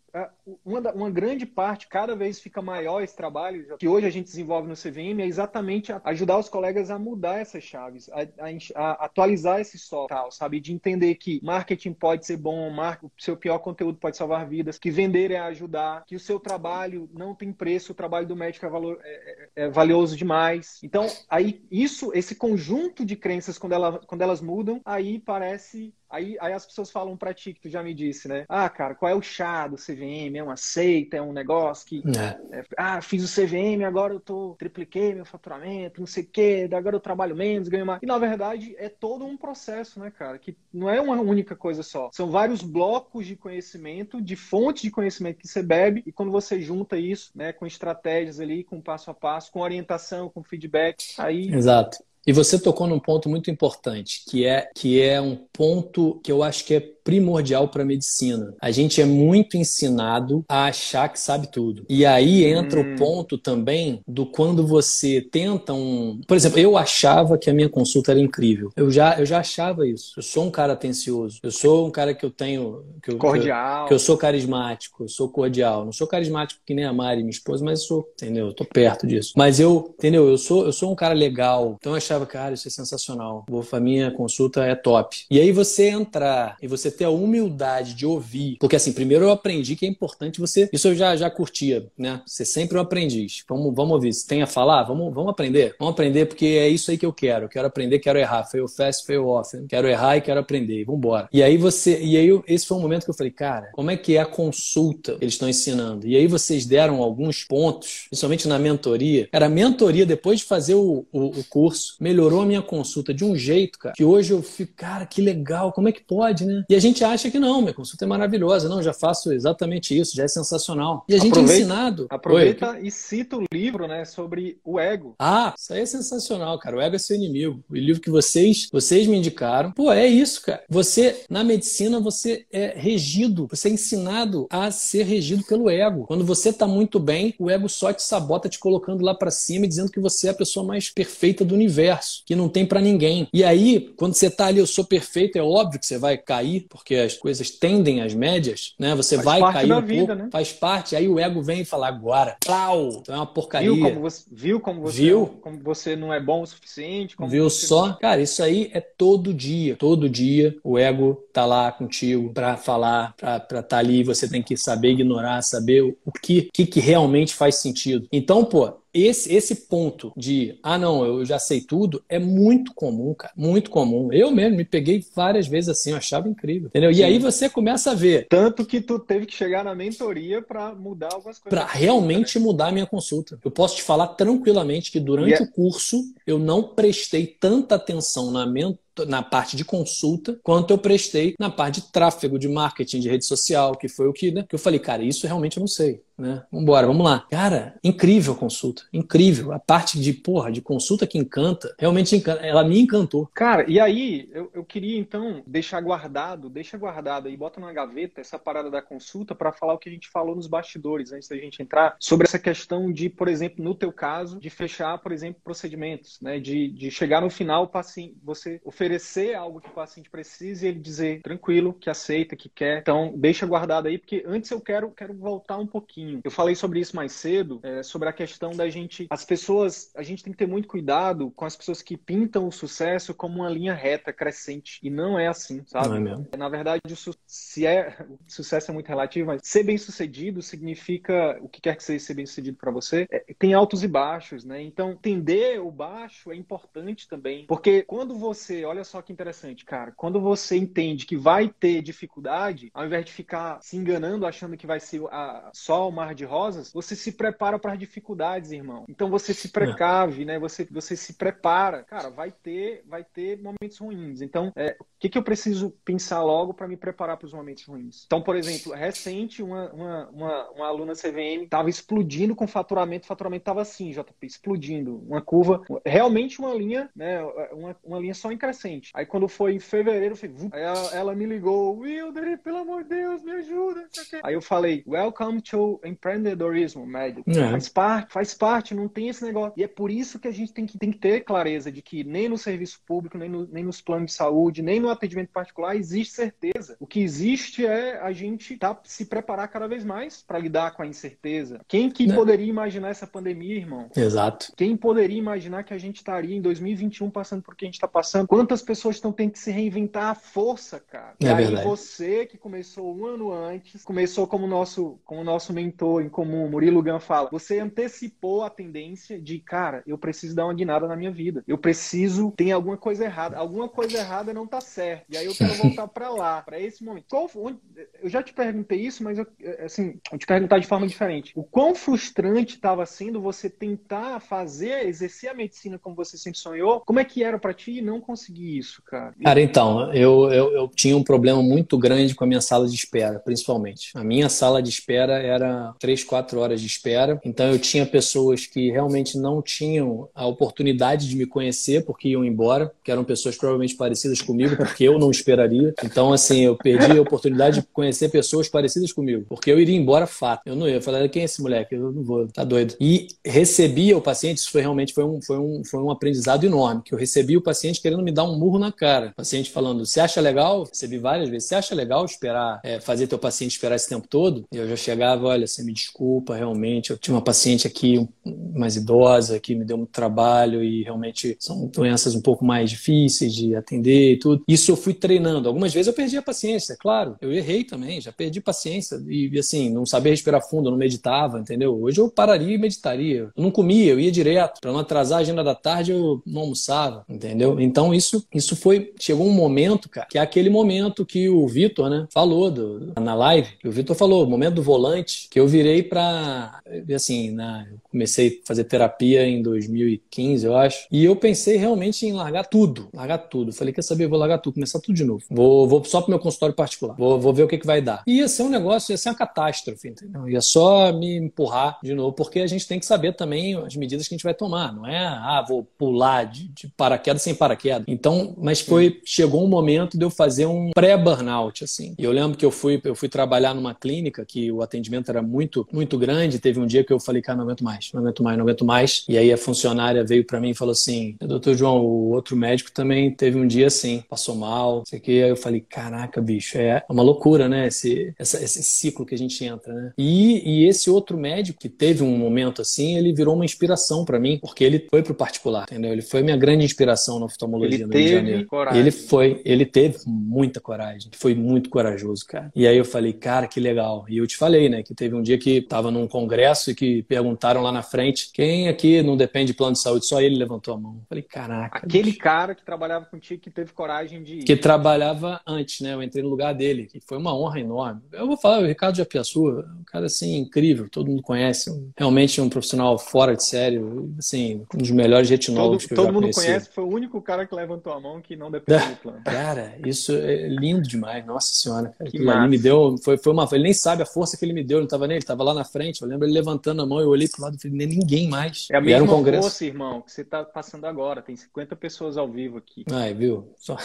uma, uma, grande parte, cada vez fica maior esse trabalho que hoje a gente desenvolve no CVM, é exatamente ajudar os colegas a mudar essas chaves, a, a, a atualizar esse software, sabe? De entender que marketing pode ser bom, o seu pior conteúdo pode salvar vidas, que vender é ajudar, que o seu trabalho não tem preço, o trabalho do médico é, valor, é, é, é valioso demais. Então, aí isso, esse conjunto de crenças, quando, ela, quando elas mudam, aí parece Aí, aí as pessoas falam pra ti, que tu já me disse, né? Ah, cara, qual é o chá do CVM? É uma seita, é um negócio que. É. É, ah, fiz o CVM, agora eu tô. tripliquei meu faturamento, não sei o quê, agora eu trabalho menos, ganho mais. E na verdade é todo um processo, né, cara? Que não é uma única coisa só. São vários blocos de conhecimento, de fontes de conhecimento que você bebe, e quando você junta isso, né, com estratégias ali, com passo a passo, com orientação, com feedback, aí. Exato. E você tocou num ponto muito importante, que é que é um ponto que eu acho que é primordial para a medicina. A gente é muito ensinado a achar que sabe tudo. E aí entra hum. o ponto também do quando você tenta um. Por exemplo, eu achava que a minha consulta era incrível. Eu já, eu já achava isso. Eu sou um cara atencioso. Eu sou um cara que eu tenho. Que eu, cordial. Que eu, que eu sou carismático. Eu sou cordial. Não sou carismático que nem a Mari, minha esposa, mas eu sou. Entendeu? Eu tô perto disso. Mas eu, entendeu? Eu sou, eu sou um cara legal. Então eu achava, cara, isso é sensacional. A minha consulta é top. E aí você entrar e você ter a humildade de ouvir, porque assim, primeiro eu aprendi que é importante você, isso eu já, já curtia, né? Você sempre um aprendiz. Vamos, vamos ouvir, se tem a falar, vamos, vamos aprender. Vamos aprender porque é isso aí que eu quero. Quero aprender, quero errar. Fail fast, fail often. Quero errar e quero aprender. Vamos embora. E aí você, e aí eu, esse foi um momento que eu falei, cara, como é que é a consulta que eles estão ensinando? E aí vocês deram alguns pontos, principalmente na mentoria. Era a mentoria depois de fazer o, o, o curso, melhorou a minha consulta de um jeito, cara, que hoje eu fico, cara, que legal, como é que pode, né? E a gente acha que não, minha consulta é maravilhosa. Não, já faço exatamente isso, já é sensacional. E a gente aproveita, é ensinado. Aproveita Oi. e cita o livro, né, sobre o ego. Ah, isso aí é sensacional, cara. O ego é seu inimigo. O livro que vocês, vocês me indicaram. Pô, é isso, cara. Você, na medicina, você é regido, você é ensinado a ser regido pelo ego. Quando você tá muito bem, o ego só te sabota, te colocando lá para cima e dizendo que você é a pessoa mais perfeita do universo, que não tem para ninguém. E aí, quando você tá ali, eu sou perfeito, é óbvio que você vai cair, porque as coisas tendem às médias, né? Você faz vai cair um vida, pouco, né? faz parte, aí o ego vem e fala agora, plau, então é uma porcaria. Viu como você, viu como você, viu? como você não é bom o suficiente? viu só? Não... Cara, isso aí é todo dia, todo dia o ego tá lá contigo para falar, para estar tá ali, você tem que saber ignorar, saber o que, que, que realmente faz sentido. Então, pô, esse, esse ponto de, ah, não, eu já sei tudo, é muito comum, cara. Muito comum. Eu mesmo me peguei várias vezes assim, eu achava incrível. Entendeu? Sim. E aí você começa a ver. Tanto que tu teve que chegar na mentoria para mudar algumas coisas. Para realmente né? mudar a minha consulta. Eu posso te falar tranquilamente que durante yeah. É o curso eu não prestei tanta atenção na mentoria na parte de consulta, quanto eu prestei na parte de tráfego, de marketing, de rede social, que foi o que, né? Que eu falei, cara, isso realmente eu não sei né? Vambora, vamos lá. Cara, incrível a consulta, incrível. A parte de, porra, de consulta que encanta, realmente encanta, ela me encantou. Cara, e aí, eu, eu queria então deixar guardado, deixa guardado aí, bota na gaveta essa parada da consulta para falar o que a gente falou nos bastidores, antes da gente entrar, sobre essa questão de, por exemplo, no teu caso, de fechar, por exemplo, procedimentos, né? De, de chegar no final, paciente, você oferecer algo que o paciente precisa e ele dizer tranquilo, que aceita, que quer. Então, deixa guardado aí, porque antes eu quero, quero voltar um pouquinho pouquinho. Eu falei sobre isso mais cedo, é, sobre a questão da gente. As pessoas, a gente tem que ter muito cuidado com as pessoas que pintam o sucesso como uma linha reta, crescente. E não é assim, sabe? Não é mesmo. Na verdade, o se é, o sucesso é muito relativo, mas ser bem sucedido significa o que quer que seja ser bem sucedido para você. É, tem altos e baixos, né? Então, entender o baixo é importante também. Porque quando você, olha só que interessante, cara, quando você entende que vai ter dificuldade, ao invés de ficar se enganando achando que vai ser a, só uma mar de rosas, você se prepara para as dificuldades, irmão. Então você se precave, né? Você, você se prepara. Cara, vai ter, vai ter momentos ruins. Então, é, o que, que eu preciso pensar logo para me preparar para os momentos ruins? Então, por exemplo, recente, uma, uma, uma, uma aluna CVM estava explodindo com faturamento, o faturamento estava assim, JP, explodindo. Uma curva, realmente uma linha, né? Uma, uma linha só em crescente. Aí quando foi em fevereiro, foi, aí ela, ela me ligou, Wilder, pelo amor de Deus, me ajuda. Aí eu falei, welcome to empreendedorismo médico. É. Faz parte, faz parte, não tem esse negócio. E é por isso que a gente tem que, tem que ter clareza de que nem no serviço público, nem, no, nem nos planos de saúde, nem no atendimento particular existe certeza. O que existe é a gente tá, se preparar cada vez mais para lidar com a incerteza. Quem que é. poderia imaginar essa pandemia, irmão? Exato. Quem poderia imaginar que a gente estaria em 2021 passando por que a gente está passando? Quantas pessoas estão tendo que se reinventar à força, cara? É e aí verdade. você que começou um ano antes, começou como nosso, como nosso mentor em comum, Murilo Gun fala, você antecipou a tendência de, cara, eu preciso dar uma guinada na minha vida. Eu preciso, tem alguma coisa errada. Alguma coisa errada não tá certo. E aí eu quero voltar para lá, para esse momento. Qual, onde, eu já te perguntei isso, mas eu, assim, vou te perguntar de forma diferente. O quão frustrante estava sendo você tentar fazer, exercer a medicina como você sempre sonhou? Como é que era para ti e não conseguir isso, cara? Cara, então, eu, eu, eu tinha um problema muito grande com a minha sala de espera, principalmente. A minha sala de espera era três, quatro horas de espera. Então eu tinha pessoas que realmente não tinham a oportunidade de me conhecer porque iam embora, que eram pessoas provavelmente parecidas comigo, porque eu não esperaria. Então, assim, eu perdi a oportunidade de conhecer pessoas parecidas comigo, porque eu iria embora fato. Eu não ia. Eu falei, quem é esse moleque? Eu não vou, tá doido. E recebia o paciente, isso foi realmente foi um, foi um, foi um aprendizado enorme, que eu recebi o paciente querendo me dar um murro na cara. O paciente falando, você acha legal? Recebi várias vezes. Você acha legal esperar, é, fazer teu paciente esperar esse tempo todo? E eu já chegava, olha, você me desculpa, realmente. Eu tinha uma paciente aqui mais idosa que me deu muito trabalho e realmente são doenças um pouco mais difíceis de atender e tudo. Isso eu fui treinando. Algumas vezes eu perdi a paciência, claro. Eu errei também, já perdi paciência e assim, não sabia respirar fundo, eu não meditava, entendeu? Hoje eu pararia e meditaria. Eu não comia, eu ia direto. Para não atrasar a agenda da tarde, eu não almoçava, entendeu? Então isso, isso foi. Chegou um momento, cara, que é aquele momento que o Vitor, né, falou do, na live. o Vitor falou, momento do volante, que eu virei para assim, na, eu comecei a fazer terapia em 2015, eu acho, e eu pensei realmente em largar tudo, largar tudo. Falei, quer saber, vou largar tudo, começar tudo de novo. Vou, vou só pro meu consultório particular, vou, vou ver o que, que vai dar. E ia ser um negócio, ia ser uma catástrofe, entendeu? Ia só me empurrar de novo, porque a gente tem que saber também as medidas que a gente vai tomar, não é, ah, vou pular de, de paraquedas sem paraquedas. Então, mas foi, chegou um momento de eu fazer um pré-burnout, assim. E eu lembro que eu fui, eu fui trabalhar numa clínica que o atendimento era muito, muito grande. Teve um dia que eu falei, cara, não aguento mais, não aguento mais, não aguento mais. E aí a funcionária veio para mim e falou assim: Doutor João, o outro médico também teve um dia assim, passou mal, sei que. Aí eu falei, caraca, bicho, é uma loucura, né? Esse, essa, esse ciclo que a gente entra, né? E, e esse outro médico que teve um momento assim, ele virou uma inspiração para mim, porque ele foi pro particular, entendeu? Ele foi minha grande inspiração na oftalmologia ele no teve Rio de Janeiro. Coragem. Ele foi, ele teve muita coragem, foi muito corajoso, cara. E aí eu falei, cara, que legal. E eu te falei, né, que teve um dia que tava num congresso e que perguntaram lá na frente, quem aqui não depende de plano de saúde? Só ele levantou a mão. Eu falei, caraca. Aquele bicho. cara que trabalhava contigo que teve coragem ir. Que trabalhava antes, né? Eu entrei no lugar dele, que foi uma honra enorme. Eu vou falar, o Ricardo de Apiaçu, um cara assim incrível, todo mundo conhece, realmente um profissional fora de sério, assim, um dos melhores retinólogos todo, que eu todo já mundo conheci. conhece, foi o único cara que levantou a mão que não depende do plano. Cara, isso é lindo demais, nossa senhora. Cara. Que massa. me deu, foi, foi uma, ele nem sabe a força que ele me deu, ele não tava nem, ele tava lá na frente, eu lembro ele levantando a mão, eu olhei pro lado e falei, nem ninguém mais. É a E era um mesma congresso. força, irmão, que você tá passando agora. Tem 50 pessoas ao vivo aqui. Ai, viu? Só...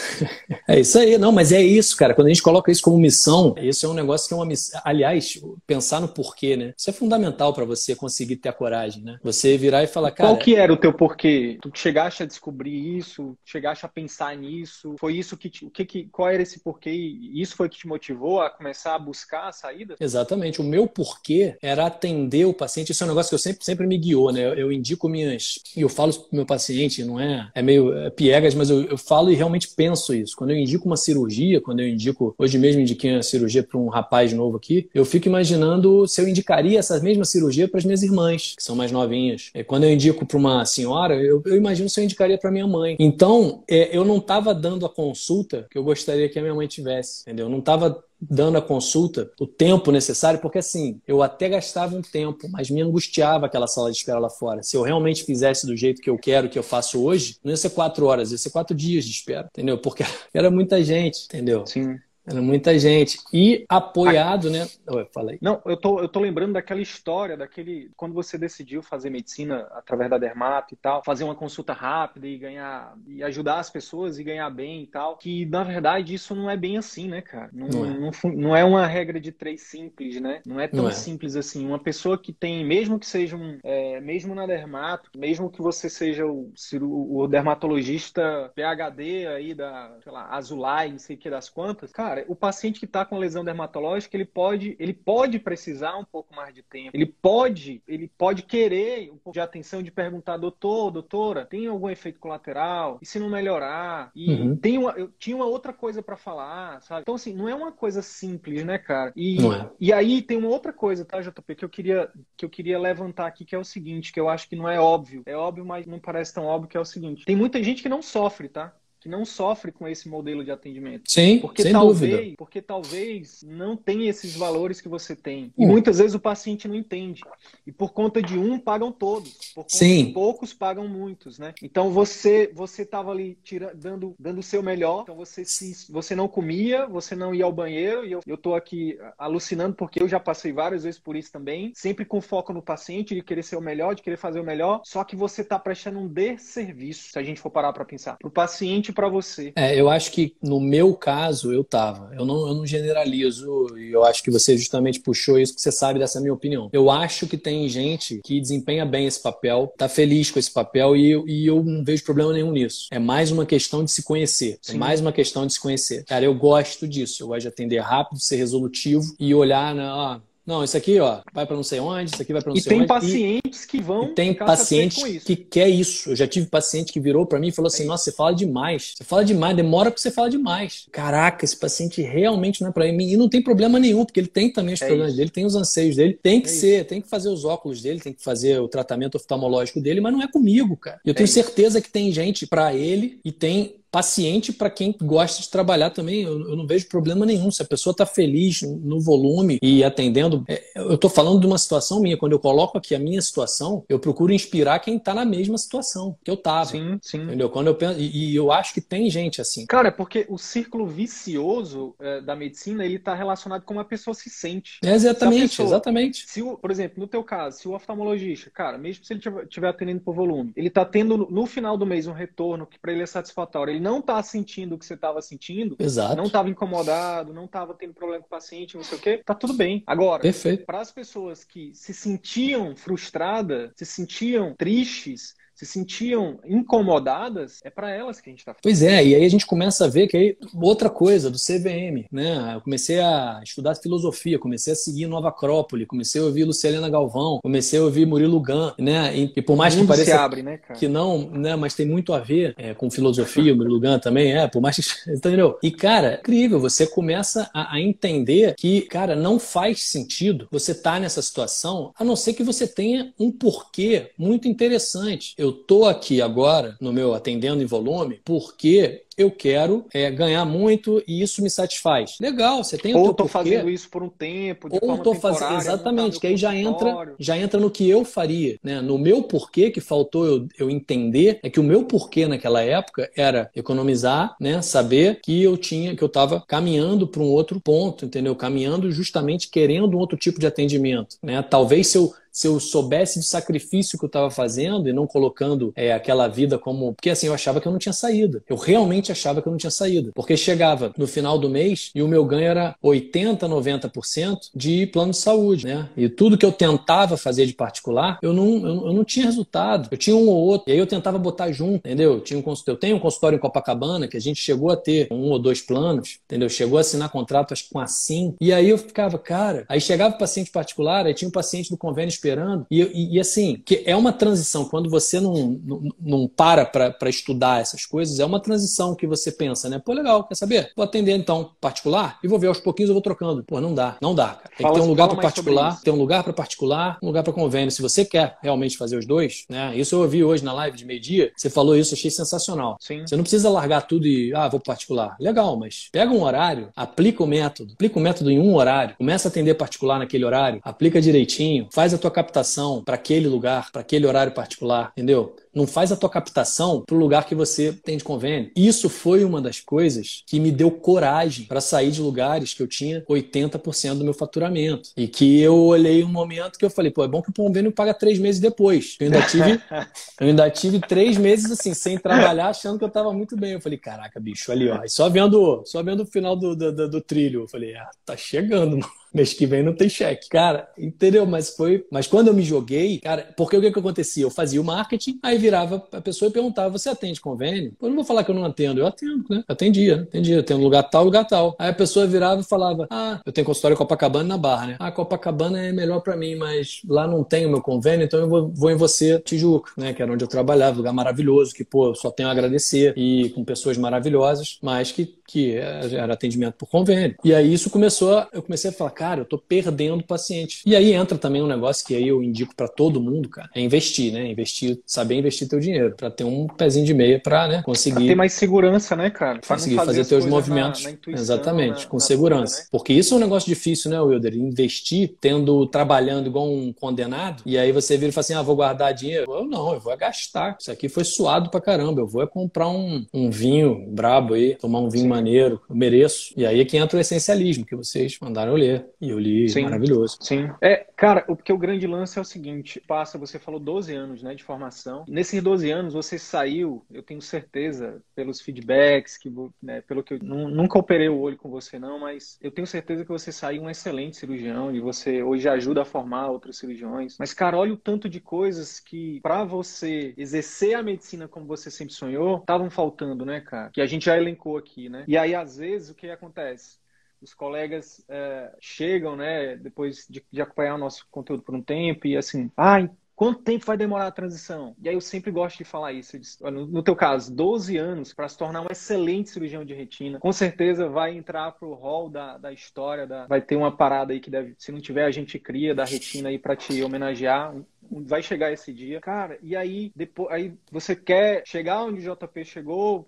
É isso aí, não, mas é isso, cara. Quando a gente coloca isso como missão, isso é um negócio que é uma missão. Aliás, pensar no porquê, né? Isso é fundamental para você conseguir ter a coragem, né? Você virar e falar, cara. Qual que era o teu porquê? Tu chegaste a descobrir isso? Chegaste a pensar nisso? Foi isso que te, o que, que qual era esse porquê? E isso foi que te motivou a começar a buscar a saída? Exatamente. O meu porquê era atender o paciente. Isso é um negócio que eu sempre, sempre me guiou, né? Eu, eu indico minhas. E eu falo pro meu paciente, não é? É meio é piegas, mas eu, eu falo e realmente penso isso. Quando eu indico uma cirurgia, quando eu indico. Hoje mesmo indiquei uma cirurgia para um rapaz novo aqui, eu fico imaginando se eu indicaria essa mesma cirurgia para as minhas irmãs, que são mais novinhas. É, quando eu indico para uma senhora, eu, eu imagino se eu indicaria para minha mãe. Então, é, eu não estava dando a consulta que eu gostaria que a minha mãe tivesse, entendeu? Eu não estava dando a consulta o tempo necessário, porque assim, eu até gastava um tempo, mas me angustiava aquela sala de espera lá fora. Se eu realmente fizesse do jeito que eu quero, que eu faço hoje, não ia ser quatro horas, ia ser quatro dias de espera, entendeu? Porque era muita gente, entendeu? Sim. Era muita gente. E apoiado, né? Eu falei. Não, eu tô, eu tô lembrando daquela história, daquele. Quando você decidiu fazer medicina através da dermato e tal, fazer uma consulta rápida e ganhar. e ajudar as pessoas e ganhar bem e tal. Que na verdade isso não é bem assim, né, cara? Não, Não é. não, não é uma regra de três simples, né? Não é tão Não é. simples assim. Uma pessoa que tem, mesmo que seja um. é, mesmo na dermato, mesmo que você seja o, o dermatologista PHD aí da, sei lá, Azulay, não sei o que das quantas, cara, o paciente que está com lesão dermatológica, ele pode, ele pode precisar um pouco mais de tempo. Ele pode, ele pode querer um pouco de atenção de perguntar, doutor, doutora, tem algum efeito colateral? E se não melhorar? E Uhum. tem uma, eu tinha uma outra coisa para falar, sabe? Então, assim, não é uma coisa simples, né, cara? E, é. e aí tem uma outra coisa, tá, JP, que eu queria, que eu queria levantar aqui, que é o seguinte, que eu acho que não é óbvio. É óbvio, mas não parece tão óbvio, que é o seguinte. Tem muita gente que não sofre, tá? Que não sofre com esse modelo de atendimento. Sim, Porque sem talvez, dúvida. porque talvez não tenha esses valores que você tem. E Hum. muitas vezes o paciente não entende. E por conta de um pagam todos. Por conta Sim. de poucos pagam muitos, né? Então você você estava ali tira, dando dando o seu melhor. Então você se você não comia, você não ia ao banheiro e eu eu tô aqui alucinando porque eu já passei várias vezes por isso também, sempre com foco no paciente de querer ser o melhor, de querer fazer o melhor, só que você tá prestando um desserviço, se a gente for parar para pensar, pro paciente e para você. É, eu acho que no meu caso eu tava. Eu não, eu não generalizo e eu acho que você justamente puxou isso que você sabe dessa minha opinião. Eu acho que tem gente que desempenha bem esse papel, tá feliz com esse papel e, eu- e eu não vejo problema nenhum nisso. É mais uma questão de se conhecer. É Sim. mais uma questão de se conhecer. Cara, eu gosto disso. Eu gosto de atender rápido, ser resolutivo e olhar na. ó, não, isso aqui, ó, vai para não sei onde, isso aqui vai para não E sei tem onde. pacientes que vão E tem ficar satisfeitos paciente com isso. que quer isso. Eu já tive paciente que virou pra mim e falou assim: É isso. Nossa, você fala demais. Você fala demais, demora porque você fala demais. Caraca, esse paciente realmente não é pra mim. E não tem problema nenhum, porque ele tem também os É problemas isso. dele, tem os anseios dele. Tem que É ser, tem que fazer os óculos dele, tem que fazer o tratamento oftalmológico dele, mas não é comigo, cara. E eu É tenho isso. certeza que tem gente pra ele e tem paciente para quem gosta de trabalhar também. Eu, eu não vejo problema nenhum. Se a pessoa está feliz no volume e atendendo. é, eu estou falando de uma situação minha. Quando eu coloco aqui a minha situação, eu procuro inspirar quem está na mesma situação que eu estava. Sim, sim. Entendeu? Quando eu penso, e, e eu acho que tem gente assim. Cara, é porque o círculo vicioso é, da medicina ele está relacionado com como a pessoa se sente. É exatamente, pessoa- exatamente. Se o, por exemplo, no teu caso, se o oftalmologista, cara, mesmo se ele estiver atendendo por volume, ele tá tendo no final do mês um retorno que para ele é satisfatório, ele não tá sentindo o que você estava sentindo, Exato. não estava incomodado, não estava tendo problema com o paciente, não sei o quê, tá tudo bem. Agora, para as pessoas que se sentiam frustradas, se sentiam tristes, se sentiam incomodadas, é para elas que a gente está falando. Pois é, e aí a gente começa a ver que aí, outra coisa do CVM, né? Eu comecei a estudar filosofia, comecei a seguir Nova Acrópole, comecei a ouvir Luciana Galvão, comecei a ouvir Murilo Gun, né? E, e por mais que pareça abre, né, que não, né? Mas tem muito a ver é, com filosofia, o Murilo Gun também é, por mais que. Entendeu? E, cara, incrível, você começa a, a entender que, cara, não faz sentido você estar tá nessa situação, a não ser que você tenha um porquê muito interessante. Eu tô aqui agora, no meu atendendo em volume, porque eu quero é, ganhar muito e isso me satisfaz. Legal, você tem o Ou estou fazendo isso por um tempo, de Ou estou fazendo exatamente, que aí já entra, já entra no que eu faria, né? No meu porquê que faltou eu, eu entender é que o meu porquê naquela época era economizar, né? Saber que eu tinha, que eu estava caminhando para um outro ponto, entendeu? Caminhando justamente querendo um outro tipo de atendimento, né? Talvez se eu se eu soubesse do sacrifício que eu estava fazendo e não colocando é, aquela vida como. Porque assim, eu achava que eu não tinha saída. Eu realmente achava que eu não tinha saída. Porque chegava no final do mês e o meu ganho era 80%, 90% de plano de saúde, né? E tudo que eu tentava fazer de particular, eu não, eu, eu não tinha resultado. Eu tinha um ou outro. E aí eu tentava botar junto, entendeu? Eu, tinha um, eu tenho um consultório em Copacabana que a gente chegou a ter um ou dois planos, entendeu? Chegou a assinar contrato, acho que com a SIM. E aí eu ficava, cara. Aí chegava o paciente particular, aí tinha um paciente do convênio esperando. E, e, e, assim, que é uma transição. Quando você não, não, não para para estudar essas coisas, é uma transição que você pensa, né? Pô, legal, quer saber? Vou atender então particular e vou ver aos pouquinhos eu vou trocando. Pô, não dá, não dá, cara. Tem fala, que ter um lugar para particular, ter um lugar para particular, um lugar para convênio. Se você quer realmente fazer os dois, né? Isso eu ouvi hoje na live de meio-dia. Você falou isso, achei sensacional. Sim. Você não precisa largar tudo e, ah, vou particular. Legal, mas pega um horário, aplica o método, aplica o método em um horário, começa a atender particular naquele horário, aplica direitinho, faz a tua captação para aquele lugar, para aquele horário particular, entendeu? Não faz a tua captação para o lugar que você tem de convênio. Isso foi uma das coisas que me deu coragem para sair de lugares que eu tinha 80% do meu faturamento. E que eu olhei um momento que eu falei, pô, é bom que o convênio paga três meses depois. Eu ainda tive, eu ainda tive três meses assim, sem trabalhar, achando que eu estava muito bem. Eu falei, caraca, bicho, ali, ó. E só vendo, só vendo o final do, do, do, do trilho. Eu falei, ah, tá chegando, mano. Mês que vem não tem cheque. Cara, entendeu? Mas foi. Mas quando eu me joguei, cara, porque o que, que acontecia? Eu fazia o marketing, aí virava a pessoa e perguntava: você atende convênio? Eu não vou falar que eu não atendo, eu atendo, né? Atendia, atendia. Tem um lugar tal, lugar tal. Aí a pessoa virava e falava: ah, eu tenho consultório Copacabana na Barra, né? Ah, Copacabana é melhor para mim, mas lá não tem o meu convênio, então eu vou, vou em você, Tijuca, né? Que era onde eu trabalhava, lugar maravilhoso, que, pô, só tenho a agradecer e com pessoas maravilhosas, mas que, que era atendimento por convênio. E aí isso começou, eu comecei a falar, cara, eu tô perdendo paciente. E aí entra também um negócio que aí eu indico para todo mundo, cara, é investir, né? Investir, saber investir teu dinheiro, para ter um pezinho de meia para, né, conseguir pra ter mais segurança, né, cara? Pra conseguir fazer, fazer teus movimentos na, na intuição, exatamente, na, com segurança. né? Porque isso é um negócio difícil, né, Wilder? Investir tendo trabalhando igual um condenado, e aí você vira e fala assim: "Ah, vou guardar dinheiro". Eu não, eu vou gastar. Isso aqui foi suado pra caramba. Eu vou é comprar um, um vinho brabo aí, tomar um vinho Sim. Maneiro, eu mereço. E aí é que entra o essencialismo que vocês mandaram ler. E eu li ali, Sim. maravilhoso. Sim. É, cara, o porque o grande lance é o seguinte, passa, você falou 12 anos, né, de formação. Nesses 12 anos você saiu, eu tenho certeza, pelos feedbacks que, né, pelo que eu nunca operei o olho com você não, mas eu tenho certeza que você saiu um excelente cirurgião e você hoje ajuda a formar outros cirurgiões. Mas cara, olha o tanto de coisas que para você exercer a medicina como você sempre sonhou, estavam faltando, né, cara? Que a gente já elencou aqui, né? E aí às vezes o que acontece? os colegas é, chegam, né, depois de, de, acompanhar o nosso conteúdo por um tempo e assim, ah, quanto tempo vai demorar a transição? E aí eu sempre gosto de falar isso. Disse, no, no, teu caso, 12 anos para se tornar um excelente cirurgião de retina, com certeza vai entrar pro hall da, da história, da, vai ter uma parada aí que deve, se não tiver, a gente cria da retina aí para te homenagear, vai chegar esse dia. Cara, e aí depois aí você quer chegar onde o JP chegou,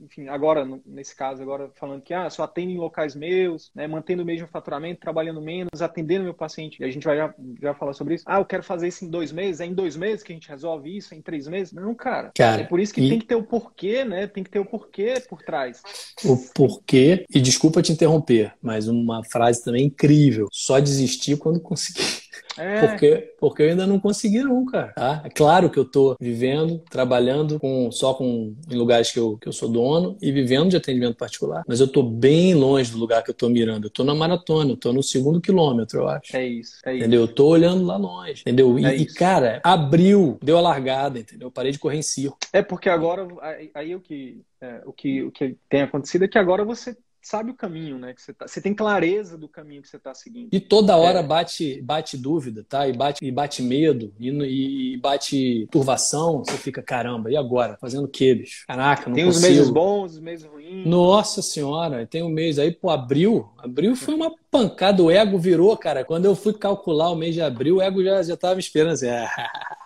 enfim, agora nesse caso agora falando que ah, só atende em locais meus, né, mantendo o mesmo faturamento, trabalhando menos, atendendo meu paciente. E a gente vai já, já falar sobre isso. Ah, eu quero fazer isso em dois meses, é em dois meses que a gente resolve isso, é em três meses? Não, cara. cara é por isso que e... tem que ter o porquê, né? Tem que ter o porquê por trás. O porquê, e desculpa te interromper, mas uma frase também incrível. Só desistir quando conseguir. É. Porque, porque eu ainda não consegui, não, cara. Tá? É claro que eu tô vivendo, trabalhando com, só com, em lugares que eu, que eu sou dono e vivendo de atendimento particular. Mas eu tô bem longe do lugar que eu tô mirando. Eu tô na maratona, eu tô no segundo quilômetro, eu acho. É isso. É entendeu? Isso. Eu tô olhando lá longe, entendeu? E, é e, cara, abriu, deu a largada, entendeu? Eu parei de correr em circo. É porque agora, aí, aí o, que, é, o, que, o que tem acontecido é que agora você sabe o caminho, né? Que você, tá, você tem clareza do caminho que você está seguindo. E toda hora é. bate, bate dúvida, tá? E bate, e bate medo, e, e, bate turvação. Você fica, caramba, e agora? Fazendo o quê, bicho? Caraca, não Tem consigo. os meses bons, os meses ruins. Nossa senhora, tem um mês aí, pô, abril. Abril foi uma pancada. O ego virou, cara. Quando eu fui calcular o mês de abril, o ego já, já tava me esperando assim.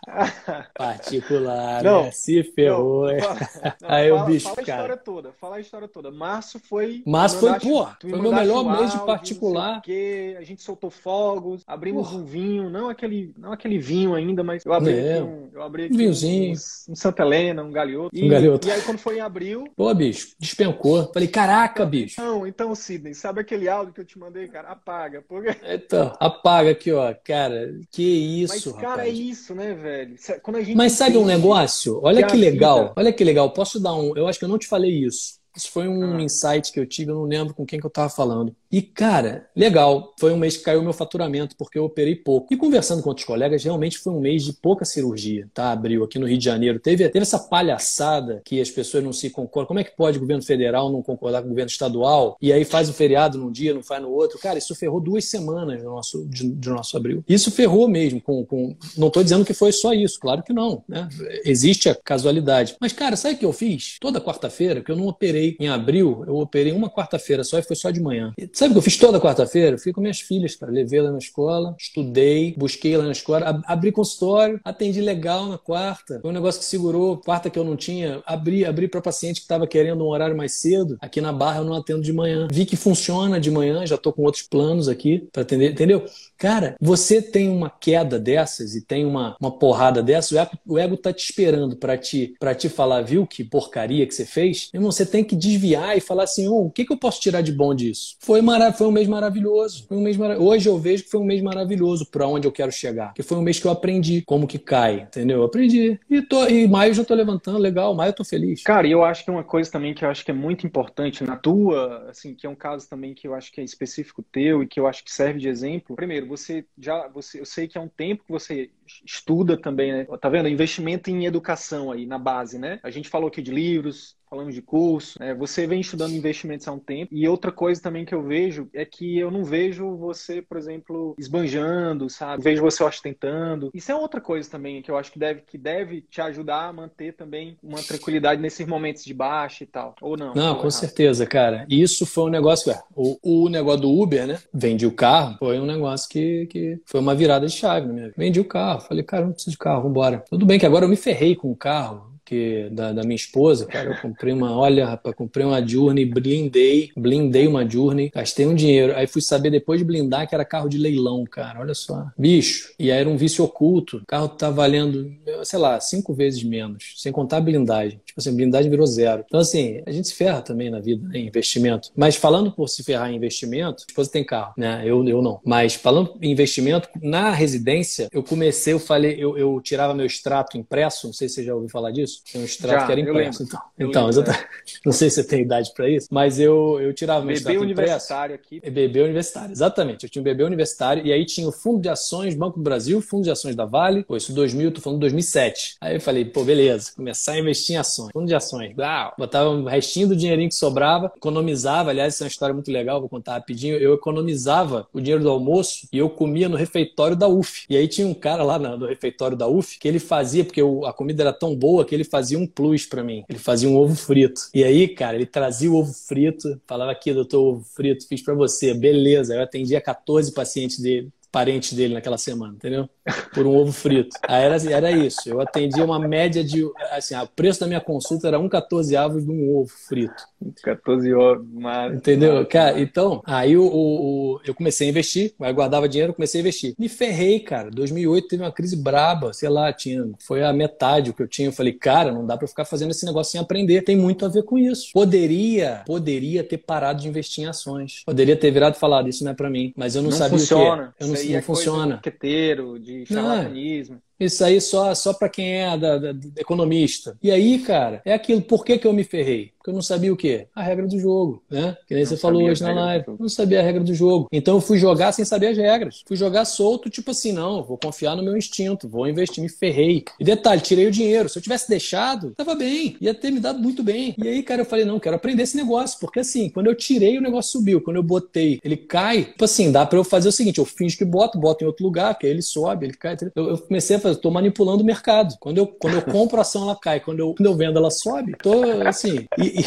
Particular, não, né? Se ferrou. Não, não, aí fala, o bicho, fala cara. a história toda, fala a história toda. Março foi. Março foi, pô, foi meu melhor mês de particular. Que, a gente soltou fogos, abrimos um vinho, não aquele, não aquele vinho ainda, mas eu abri é. um, eu abri um vinhozinho, um, um, Santa Helena, um galhoto. Um galhoto. E aí quando foi em abril. Pô, bicho, despencou. Falei, caraca, bicho. Não, então, Sidney, sabe aquele áudio que eu te mandei, cara? Apaga. Porque... Então, apaga aqui, ó. Cara, que isso, Mas, cara, rapaz. é isso, né, velho? Quando a gente Mas sabe um negócio? Olha que, que legal. Vida... Olha que legal. Posso dar um. Eu acho que eu não te falei isso. Isso foi um ah. insight que eu tive, eu não lembro com quem que eu estava falando. E, cara, legal. Foi um mês que caiu meu faturamento, porque eu operei pouco. E conversando com outros colegas, realmente foi um mês de pouca cirurgia, tá? Abril aqui no Rio de Janeiro. Teve, teve essa palhaçada que as pessoas não se concordam. Como é que pode o governo federal não concordar com o governo estadual? E aí faz o feriado num dia, não faz no outro. Cara, isso ferrou duas semanas do nosso, de, de nosso abril. Isso ferrou mesmo. Com, com... Não estou dizendo que foi só isso, claro que não. Né? Existe a casualidade. Mas, cara, sabe o que eu fiz? Toda quarta-feira, que eu não operei em abril, eu operei uma quarta-feira só e foi só de manhã. E sabe o que eu fiz toda quarta-feira? Fui com minhas filhas, cara. Levei ela na escola, estudei, busquei lá na escola, abri consultório, atendi legal na quarta. Foi um negócio que segurou. Quarta que eu não tinha, abri, abri para paciente que estava querendo um horário mais cedo. Aqui na Barra eu não atendo de manhã. Vi que funciona de manhã, já tô com outros planos aqui para atender, entendeu? Cara, você tem uma queda dessas e tem uma, uma porrada dessas, o ego, o ego tá te esperando para te, pra te falar, viu que porcaria que você fez? Irmão, você tem que desviar e falar assim: oh, o que, que eu posso tirar de bom disso? Foi, foi um mês maravilhoso. Foi um mês. Hoje eu vejo que foi um mês maravilhoso para onde eu quero chegar. Que foi um mês que eu aprendi como que cai, entendeu? Eu aprendi. E, tô, e maio já tô levantando, legal, maio eu tô feliz. Cara, e eu acho que uma coisa também que eu acho que é muito importante na tua, assim, que é um caso também que eu acho que é específico teu e que eu acho que serve de exemplo. Primeiro, você já, você, eu sei que é um tempo que você estuda também, né? Tá vendo? Investimento em educação aí na base, né? A gente falou aqui de livros, falamos de curso, né? você vem estudando investimentos há um tempo. E outra coisa também que eu vejo é que eu não vejo você, por exemplo, esbanjando, sabe? vejo você ostentando. Isso é outra coisa também que eu acho que deve, que deve te ajudar a manter também uma tranquilidade nesses momentos de baixa e tal. Ou não? Não, com errado. certeza, cara. Isso foi um negócio. É, o, o negócio do Uber, né? Vendi o carro, foi um negócio que, que foi uma virada de chave na minha vida. Vendi o carro. Falei, cara, não preciso de carro, vambora. Tudo bem que agora eu me ferrei com o carro que da, da, minha esposa, cara, eu comprei uma, olha, rapaz, comprei uma Journey, blindei, blindei uma Journey, gastei um dinheiro. Aí fui saber depois de blindar que era carro de leilão, cara, olha só. Bicho, e aí era um vício oculto. O carro tá valendo, sei lá, cinco vezes menos, sem contar a blindagem. Tipo assim, blindagem virou zero. Então, assim, a gente se ferra também na vida, né, em investimento. Mas falando por se ferrar em investimento, a esposa tem carro, né? Eu, eu não. Mas falando em investimento, na residência, eu comecei, eu falei, eu, eu tirava meu extrato impresso, não sei se você já ouviu falar disso isso. Tem um extrato Já, que era impresso. Então, então lembro, é. não sei se você tem idade para isso, mas eu, eu tirava meu extrato universitário aqui. Bebê universitário, exatamente. Eu tinha um bebê universitário e aí tinha o Fundo de Ações Banco do Brasil, Fundo de Ações da Vale. Pô, isso 2000, tô falando 2007. Aí eu falei, pô, beleza, começar a investir em ações. Fundo de ações. Uau, botava o um restinho do dinheirinho que sobrava, economizava. Aliás, isso é uma história muito legal, vou contar rapidinho. Eu economizava o dinheiro do almoço e eu comia no refeitório da UF. E aí tinha um cara lá no refeitório da UF que ele fazia, porque a comida era tão boa que ele fazia um plus para mim. Ele fazia um ovo frito. E aí, cara, ele trazia o ovo frito, falava aqui, doutor, ovo frito, fiz para você. Beleza. Eu atendia 14 pacientes dele parentes dele naquela semana, entendeu? Por um ovo frito. Aí era, era isso. Eu atendia uma média de. Assim, o preço da minha consulta era um 14 avos de um ovo frito. 14 ovos, mas. Entendeu? Cara, então, aí o, o, eu comecei a investir, aí guardava dinheiro, comecei a investir. Me ferrei, cara. 2008 teve uma crise braba, sei lá, tinha, foi a metade o que eu tinha. Eu falei, cara, não dá para ficar fazendo esse negócio sem aprender. Tem muito a ver com isso. Poderia, poderia ter parado de investir em ações. Poderia ter virado e falado, isso não é para mim. Mas eu não, não sabia funciona. o quê. Eu não aí não é funciona. De de charlatanismo. Isso aí só, só para quem é da, da, da, economista. E aí, cara, é aquilo. Por que, que eu me ferrei? Porque eu não sabia o quê? A regra do jogo, né? Que nem não você falou hoje na live. Não sabia a regra do jogo. Então eu fui jogar sem saber as regras. Fui jogar solto, tipo assim, não, vou confiar no meu instinto, vou investir, me ferrei. E detalhe, tirei o dinheiro. Se eu tivesse deixado, tava bem, ia ter me dado muito bem. E aí, cara, eu falei, não, quero aprender esse negócio. Porque assim, quando eu tirei, o negócio subiu. Quando eu botei, ele cai. Tipo assim, dá para eu fazer o seguinte: eu finjo que boto, boto em outro lugar, que aí ele sobe, ele cai. Eu, eu comecei a fazer, tô manipulando o mercado. Quando eu, quando eu compro a ação, ela cai. Quando eu, quando eu vendo, ela sobe. Tô assim. E, e,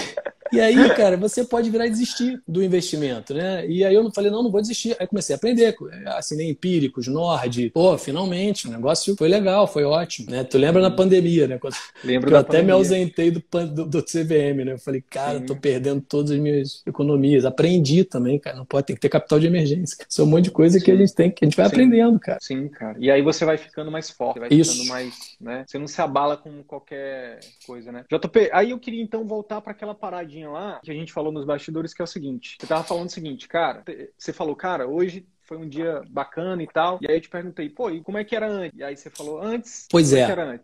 e aí, cara, você pode virar e desistir do investimento, né? E aí eu falei, não, não vou desistir. Aí comecei a aprender, assinei empíricos, Nord. Pô, finalmente, o negócio foi legal, foi ótimo, né? Tu lembra na pandemia, né? Quando Lembro eu até pandemia. me ausentei do, do, do, CVM, né? Eu falei, cara, Sim. tô perdendo todas as minhas economias. Aprendi também, cara, não pode ter que ter capital de emergência. Isso é um monte de coisa Sim. que a gente tem, que a gente vai Sim. aprendendo, cara. Sim, cara. E aí você vai ficando mais forte, vai Isso. ficando mais, né? Você não se abala com qualquer coisa, né? JP, aí eu queria então voltar para aquela paradinha lá que a gente falou nos bastidores, que é o seguinte. Você tava falando o seguinte, cara, você falou, cara, hoje foi um dia bacana e tal. E aí eu te perguntei, pô, e como é que era antes? E aí você falou, antes? Pois é. é?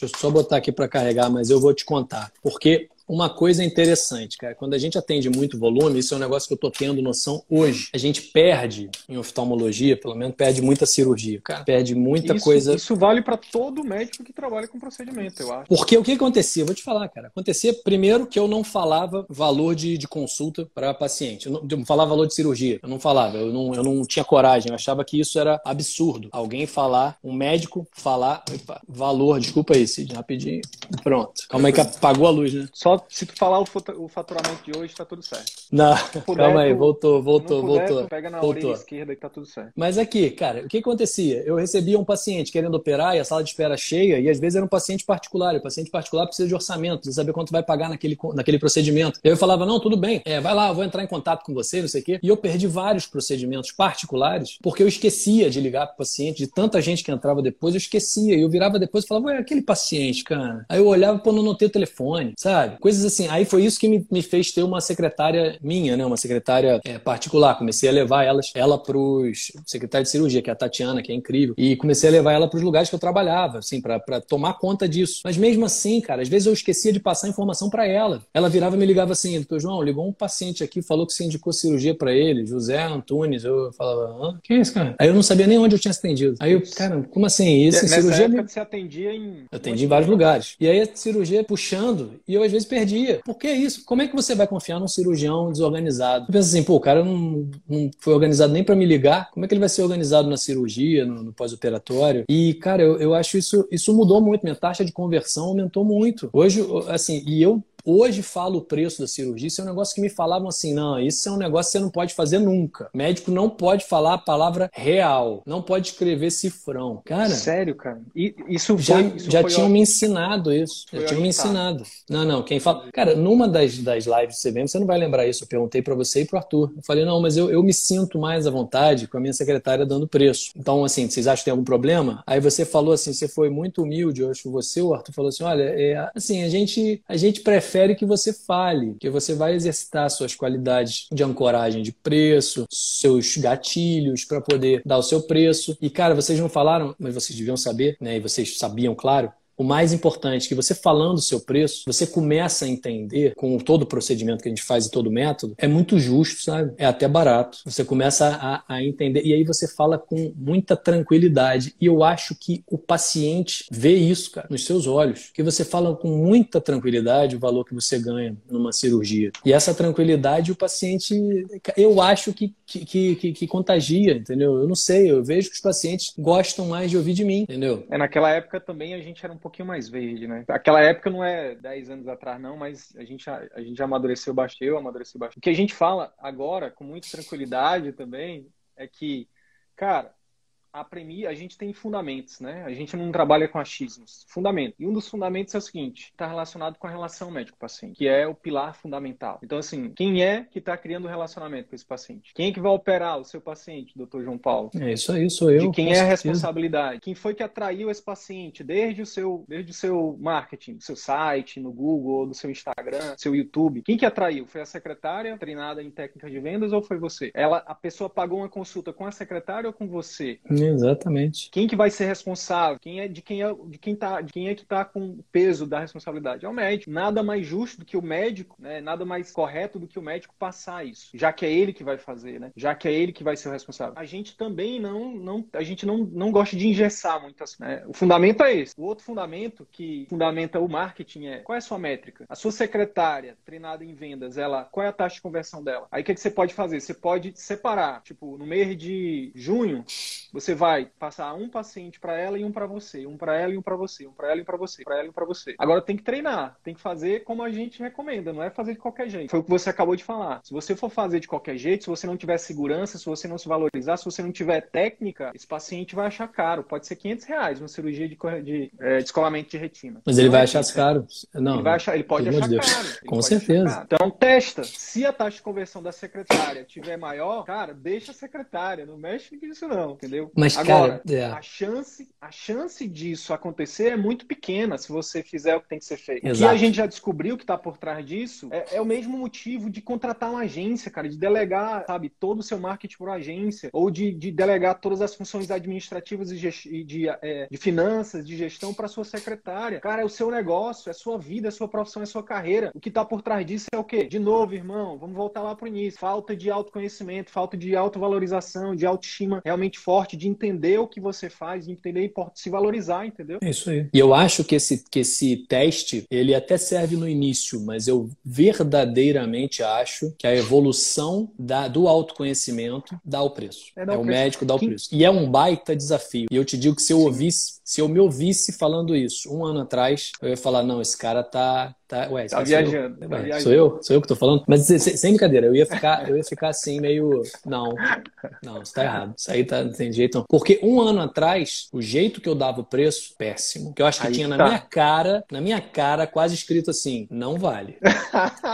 Deixa eu só botar aqui para carregar, mas eu vou te contar. Porque uma coisa interessante, cara. Quando a gente atende muito volume, isso é um negócio que eu tô tendo noção hoje. A gente perde, em oftalmologia, pelo menos, perde muita cirurgia, cara. Perde muita isso, coisa. Isso vale para todo médico que trabalha com procedimento, eu acho. Porque o que acontecia? Vou te falar, cara. Acontecia, primeiro, que eu não falava valor de, de consulta para paciente. Eu não, eu não, falava valor de cirurgia. Eu não falava. Eu não, eu não tinha coragem. Eu achava que isso era absurdo. Alguém falar, um médico falar, opa, valor, desculpa aí, Cid, rapidinho. Pronto. Calma aí que apagou a luz, né? Só se tu falar o faturamento de hoje, tá tudo certo. Não, puder, calma aí, voltou, voltou, puder, voltou. Pega na voltou. orelha esquerda que tá tudo certo. Mas aqui, cara, o que acontecia? Eu recebia um paciente querendo operar e a sala de espera cheia, e às vezes era um paciente particular. E o paciente particular precisa de orçamento, de saber quanto vai pagar naquele, naquele procedimento. E aí eu falava, não, tudo bem, é, vai lá, eu vou entrar em contato com você, não sei o quê. E eu perdi vários procedimentos particulares, porque eu esquecia de ligar pro paciente, de tanta gente que entrava depois, eu esquecia. E eu virava depois e falava, ué, aquele paciente, cara. Aí eu olhava, pô, não notei o telefone, sabe? Coisas assim. Aí foi isso que me, me fez ter uma secretária minha, né? Uma secretária é, particular. Comecei a levar elas, ela pros secretários de cirurgia, que é a Tatiana, que é incrível. E comecei a levar ela para os lugares que eu trabalhava, assim, para tomar conta disso. Mas mesmo assim, cara, às vezes eu esquecia de passar informação para ela. Ela virava e me ligava assim, doutor João, ligou um paciente aqui, falou que você indicou cirurgia para ele, José Antunes. Eu falava, hã? Que é isso, cara? Aí eu não sabia nem onde eu tinha atendido. Aí eu, cara, como assim? Isso, Nessa cirurgia. Época você atendia em. Eu atendi em vários lugares. E aí a cirurgia puxando, e eu às vezes perdia. Por que isso? Como é que você vai confiar num cirurgião desorganizado? Pensa assim, pô, o cara não, não foi organizado nem para me ligar, como é que ele vai ser organizado na cirurgia, no, no pós-operatório? E, cara, eu, eu acho isso, isso mudou muito, minha taxa de conversão aumentou muito. Hoje, assim, e eu Hoje falo o preço da cirurgia, isso é um negócio que me falavam assim, não, isso é um negócio que você não pode fazer nunca. médico não pode falar a palavra real, não pode escrever cifrão. Cara... Sério, cara? E, isso já, foi, isso já foi tinham me ensinado isso. Foi já tinham me ensinado. Não, não, quem fala... Cara, numa das, das lives do CVM, você não vai lembrar isso, eu perguntei para você e pro Arthur. Eu falei, não, mas eu, eu me sinto mais à vontade com a minha secretária dando preço. Então, assim, vocês acham que tem algum problema? Aí você falou assim, você foi muito humilde, eu acho que você, o Arthur, falou assim, olha, é, assim, a gente, a gente prefere que você fale, que você vai exercitar suas qualidades de ancoragem de preço, seus gatilhos para poder dar o seu preço. E, cara, vocês não falaram, mas vocês deviam saber, né? E vocês sabiam, claro, o mais importante, que você falando o seu preço, você começa a entender, com todo o procedimento que a gente faz e todo o método, é muito justo, sabe? É até barato. Você começa a, a entender, e aí você fala com muita tranquilidade. E eu acho que o paciente vê isso, cara, nos seus olhos. Que você fala com muita tranquilidade o valor que você ganha numa cirurgia. E essa tranquilidade, o paciente, eu acho que, que, que, que contagia, entendeu? Eu não sei, eu vejo que os pacientes gostam mais de ouvir de mim, entendeu? É, naquela época também a gente era um pouco pouquinho mais verde, né? Aquela época não é 10 anos atrás, não, mas a gente, a, a gente já amadureceu bastante, eu amadureci. O que a gente fala agora, com muita tranquilidade também, é que, cara, a a gente tem fundamentos, né? A gente não trabalha com achismos. Fundamento. E um dos fundamentos é o seguinte: está relacionado com a relação médico-paciente, que é o pilar fundamental. Então, assim, quem é que está criando o relacionamento com esse paciente? Quem é que vai operar o seu paciente, doutor João Paulo? É isso aí, sou eu. De quem é a responsabilidade? Quem foi que atraiu esse paciente desde o seu, desde o seu marketing, do seu site, no Google, do seu Instagram, seu YouTube? Quem que atraiu? Foi a secretária treinada em técnicas de vendas ou foi você? Ela, a pessoa pagou uma consulta com a secretária ou com você? Exatamente. Quem que vai ser responsável? Quem é de quem é de quem tá, de quem é que está com o peso da responsabilidade? É o médico. Nada mais justo do que o médico, né? Nada mais correto do que o médico passar isso, já que é ele que vai fazer, né? Já que é ele que vai ser o responsável. A gente também não, não a gente não, não gosta de engessar muitas, né? O fundamento é esse. O outro fundamento que fundamenta o marketing é qual é a sua métrica? A sua secretária treinada em vendas, ela qual é a taxa de conversão dela? Aí o que, é que você pode fazer? Você pode separar, tipo, no mês de junho, você vai passar um paciente para ela e um para você, um para ela e um para você, um para ela e para você, para ela e para você. Agora tem que treinar, tem que fazer como a gente recomenda, não é fazer de qualquer jeito. Foi o que você acabou de falar. Se você for fazer de qualquer jeito, se você não tiver segurança, se você não se valorizar, se você não tiver técnica, esse paciente vai achar caro. Pode ser 500 reais uma cirurgia de, de é, descolamento de retina. Mas ele vai é achar caro. Não, ele, vai achar, ele pode achar Deus. caro. Com certeza. Então testa. Se a taxa de conversão da secretária tiver maior, cara, deixa a secretária, não mexe nisso não, entendeu? Mas, Agora, cara, é. a chance, a chance disso acontecer é muito pequena se você fizer o que tem que ser feito. Exato. O que a gente já descobriu que está por trás disso é, é, o mesmo motivo de contratar uma agência, cara, de delegar, sabe, todo o seu marketing por agência, ou de, de delegar todas as funções administrativas e de, de, é, de finanças, de gestão para sua secretária. Cara, é o seu negócio, é sua vida, é sua profissão, é sua carreira. O que está por trás disso é o quê? De novo, irmão, vamos voltar lá pro início. Falta de autoconhecimento, falta de autovalorização, de autoestima realmente forte, de entender o que você faz, de entender e se valorizar, entendeu? É isso aí. E eu acho que esse, que esse teste, ele até serve no início, mas eu verdadeiramente acho que a evolução da, do autoconhecimento dá o preço. É, é o médico dá o preço. E é um baita desafio. E eu te digo que se eu ouvisse, se eu me ouvisse falando isso um ano atrás, eu ia falar, não, esse cara tá, Tá, ué, tá viajando, sou eu. Tá Ué, viajando. Sou eu? Sou eu que tô falando? Mas sem brincadeira, eu ia ficar, eu ia ficar assim, meio. Não, não, isso tá errado. Isso aí tá, não tem jeito não. Porque um ano atrás, o jeito que eu dava o preço, péssimo. Que eu acho que aí tinha tá. na minha cara, na minha cara, quase escrito assim, não vale.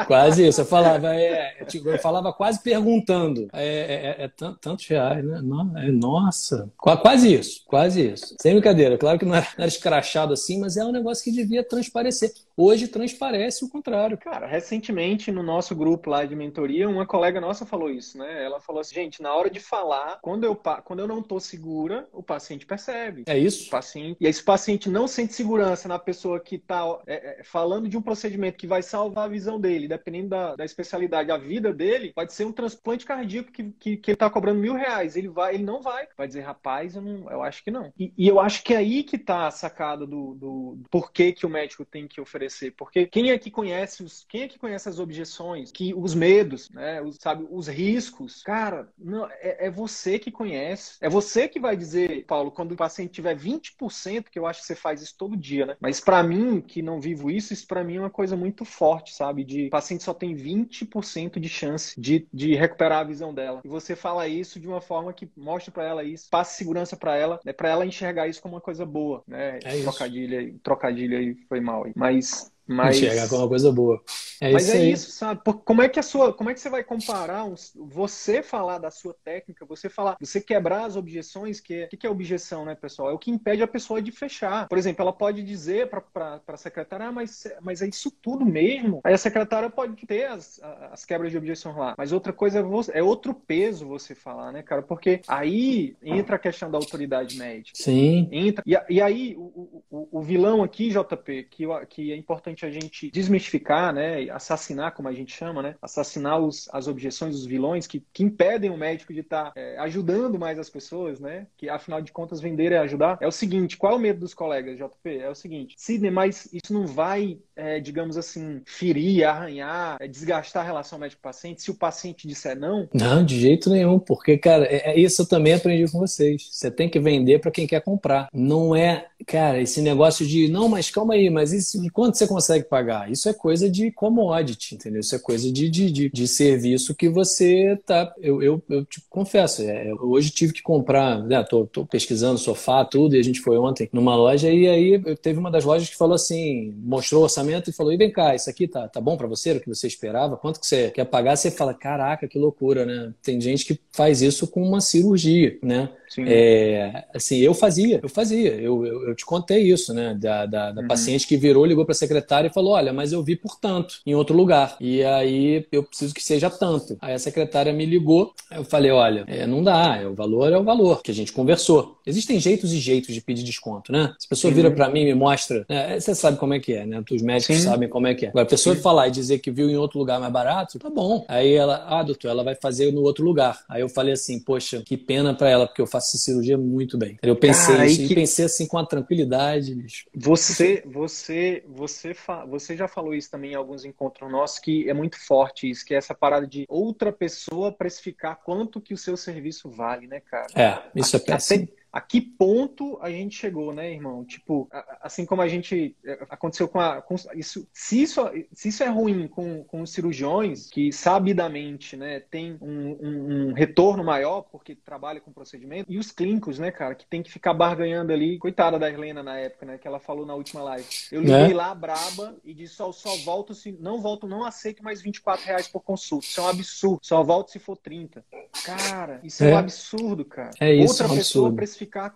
quase isso. Eu falava, é, tipo, eu falava quase perguntando. É, é, é, é tantos reais, né? É, nossa. Quase isso, quase isso. Sem brincadeira. Claro que não era, não era escrachado assim, mas é um negócio que devia transparecer. Hoje transparece o contrário. Cara, recentemente no nosso grupo lá de mentoria, uma colega nossa falou isso, né? Ela falou assim, gente, na hora de falar, quando eu, quando eu não tô segura, o paciente percebe. É isso? O paciente, e esse paciente não sente segurança na pessoa que tá é, é, falando de um procedimento que vai salvar a visão dele, dependendo da, da especialidade, a vida dele, pode ser um transplante cardíaco que, que, que ele tá cobrando mil reais. Ele vai, ele não vai. Vai dizer, rapaz, eu, não, eu acho que não. E, e eu acho que é aí que tá a sacada do, do, do porquê que o médico tem que oferecer porque quem é que conhece os, quem é que conhece as objeções, que os medos, né, os, sabe, os riscos? Cara, não, é, é, você que conhece. É você que vai dizer, Paulo, quando o paciente tiver 20%, que eu acho que você faz isso todo dia, né? Mas para mim, que não vivo isso, isso para mim é uma coisa muito forte, sabe? De o paciente só tem 20% de chance de, de recuperar a visão dela. E você fala isso de uma forma que mostra para ela isso, passe segurança para ela, né, para ela enxergar isso como uma coisa boa, né? É trocadilho, trocadilho aí foi mal aí. Mas mas... Enxergar como uma coisa boa. É Mas isso é aí. isso, sabe? Como é que a sua, como é que você vai comparar um, você falar da sua técnica, você falar, você quebrar as objeções, que é, o que é objeção, né, pessoal? É o que impede a pessoa de fechar. Por exemplo, ela pode dizer para a secretária, ah, mas, mas é isso tudo mesmo. Aí a secretária pode ter as, as quebras de objeção lá. Mas outra coisa é, você, é outro peso você falar, né, cara? Porque aí entra a questão da autoridade médica. Sim. Entra, e, e aí o, o, o vilão aqui, JP, que, que é importante importante a gente desmistificar, né, assassinar, como a gente chama, né, assassinar os, as objeções, os vilões que, que impedem o médico de estar tá, é, ajudando mais as pessoas, né, que afinal de contas vender é ajudar. É o seguinte, qual é o medo dos colegas, JP? É o seguinte, Sidney, mas isso não vai, é, digamos assim, ferir, arranhar, é, desgastar a relação médico-paciente se o paciente disser não? Não, de jeito nenhum, porque, cara, é, é isso eu também aprendi com vocês. Você tem que vender para quem quer comprar. Não é cara, esse negócio de, não, mas calma aí, mas isso, quanto você consegue pagar? Isso é coisa de commodity, entendeu? Isso é coisa de, de, de, de serviço que você tá. Eu, eu, eu te confesso, é, eu hoje tive que comprar, né? Tô, tô pesquisando sofá, tudo, e a gente foi ontem numa loja, e aí eu teve uma das lojas que falou assim, mostrou o orçamento e falou: e vem cá, isso aqui tá, tá bom para você, o que você esperava? Quanto que você quer pagar? Você fala, caraca, que loucura, né? Tem gente que faz isso com uma cirurgia, né? É, assim, eu fazia, eu fazia, eu, eu, eu te contei isso, né? Da, da, da uhum. paciente que virou, ligou para a secretária e falou: Olha, mas eu vi por tanto em outro lugar. E aí eu preciso que seja tanto. Aí a secretária me ligou, eu falei: Olha, é, não dá, é, o valor é o valor, que a gente conversou. Existem jeitos e jeitos de pedir desconto, né? Se a pessoa vira para mim e me mostra, né, você sabe como é que é, né? Os médicos Sim. sabem como é que é. Agora, a pessoa Sim. falar e dizer que viu em outro lugar mais barato, tá bom. Aí ela, ah, doutor, ela vai fazer no outro lugar. Aí eu falei assim: Poxa, que pena para ela, porque eu faço cirurgia muito bem. Eu pensei Cara, isso, que... e pensei assim com a tranquilidade, bicho. Você, você, você, fa... você já falou isso também em alguns encontros nossos, que é muito forte isso, que é essa parada de outra pessoa precificar quanto que o seu serviço vale, né, cara? É, isso é péssimo. Até a que ponto a gente chegou, né, irmão? Tipo, assim como a gente é, aconteceu com a com isso, se isso se isso é ruim com, com os cirurgiões que sabidamente, né, tem um, um, um retorno maior porque trabalha com procedimento e os clínicos, né, cara, que tem que ficar barganhando ali, coitada da Helena na época, né, que ela falou na última live. Eu liguei é. lá braba e disse só só volto se não volto, não aceito mais 24 reais por consulta. Isso é um absurdo. Só volto se for 30. Cara, isso é, é um absurdo, cara. É isso, Outra é um pessoa absurdo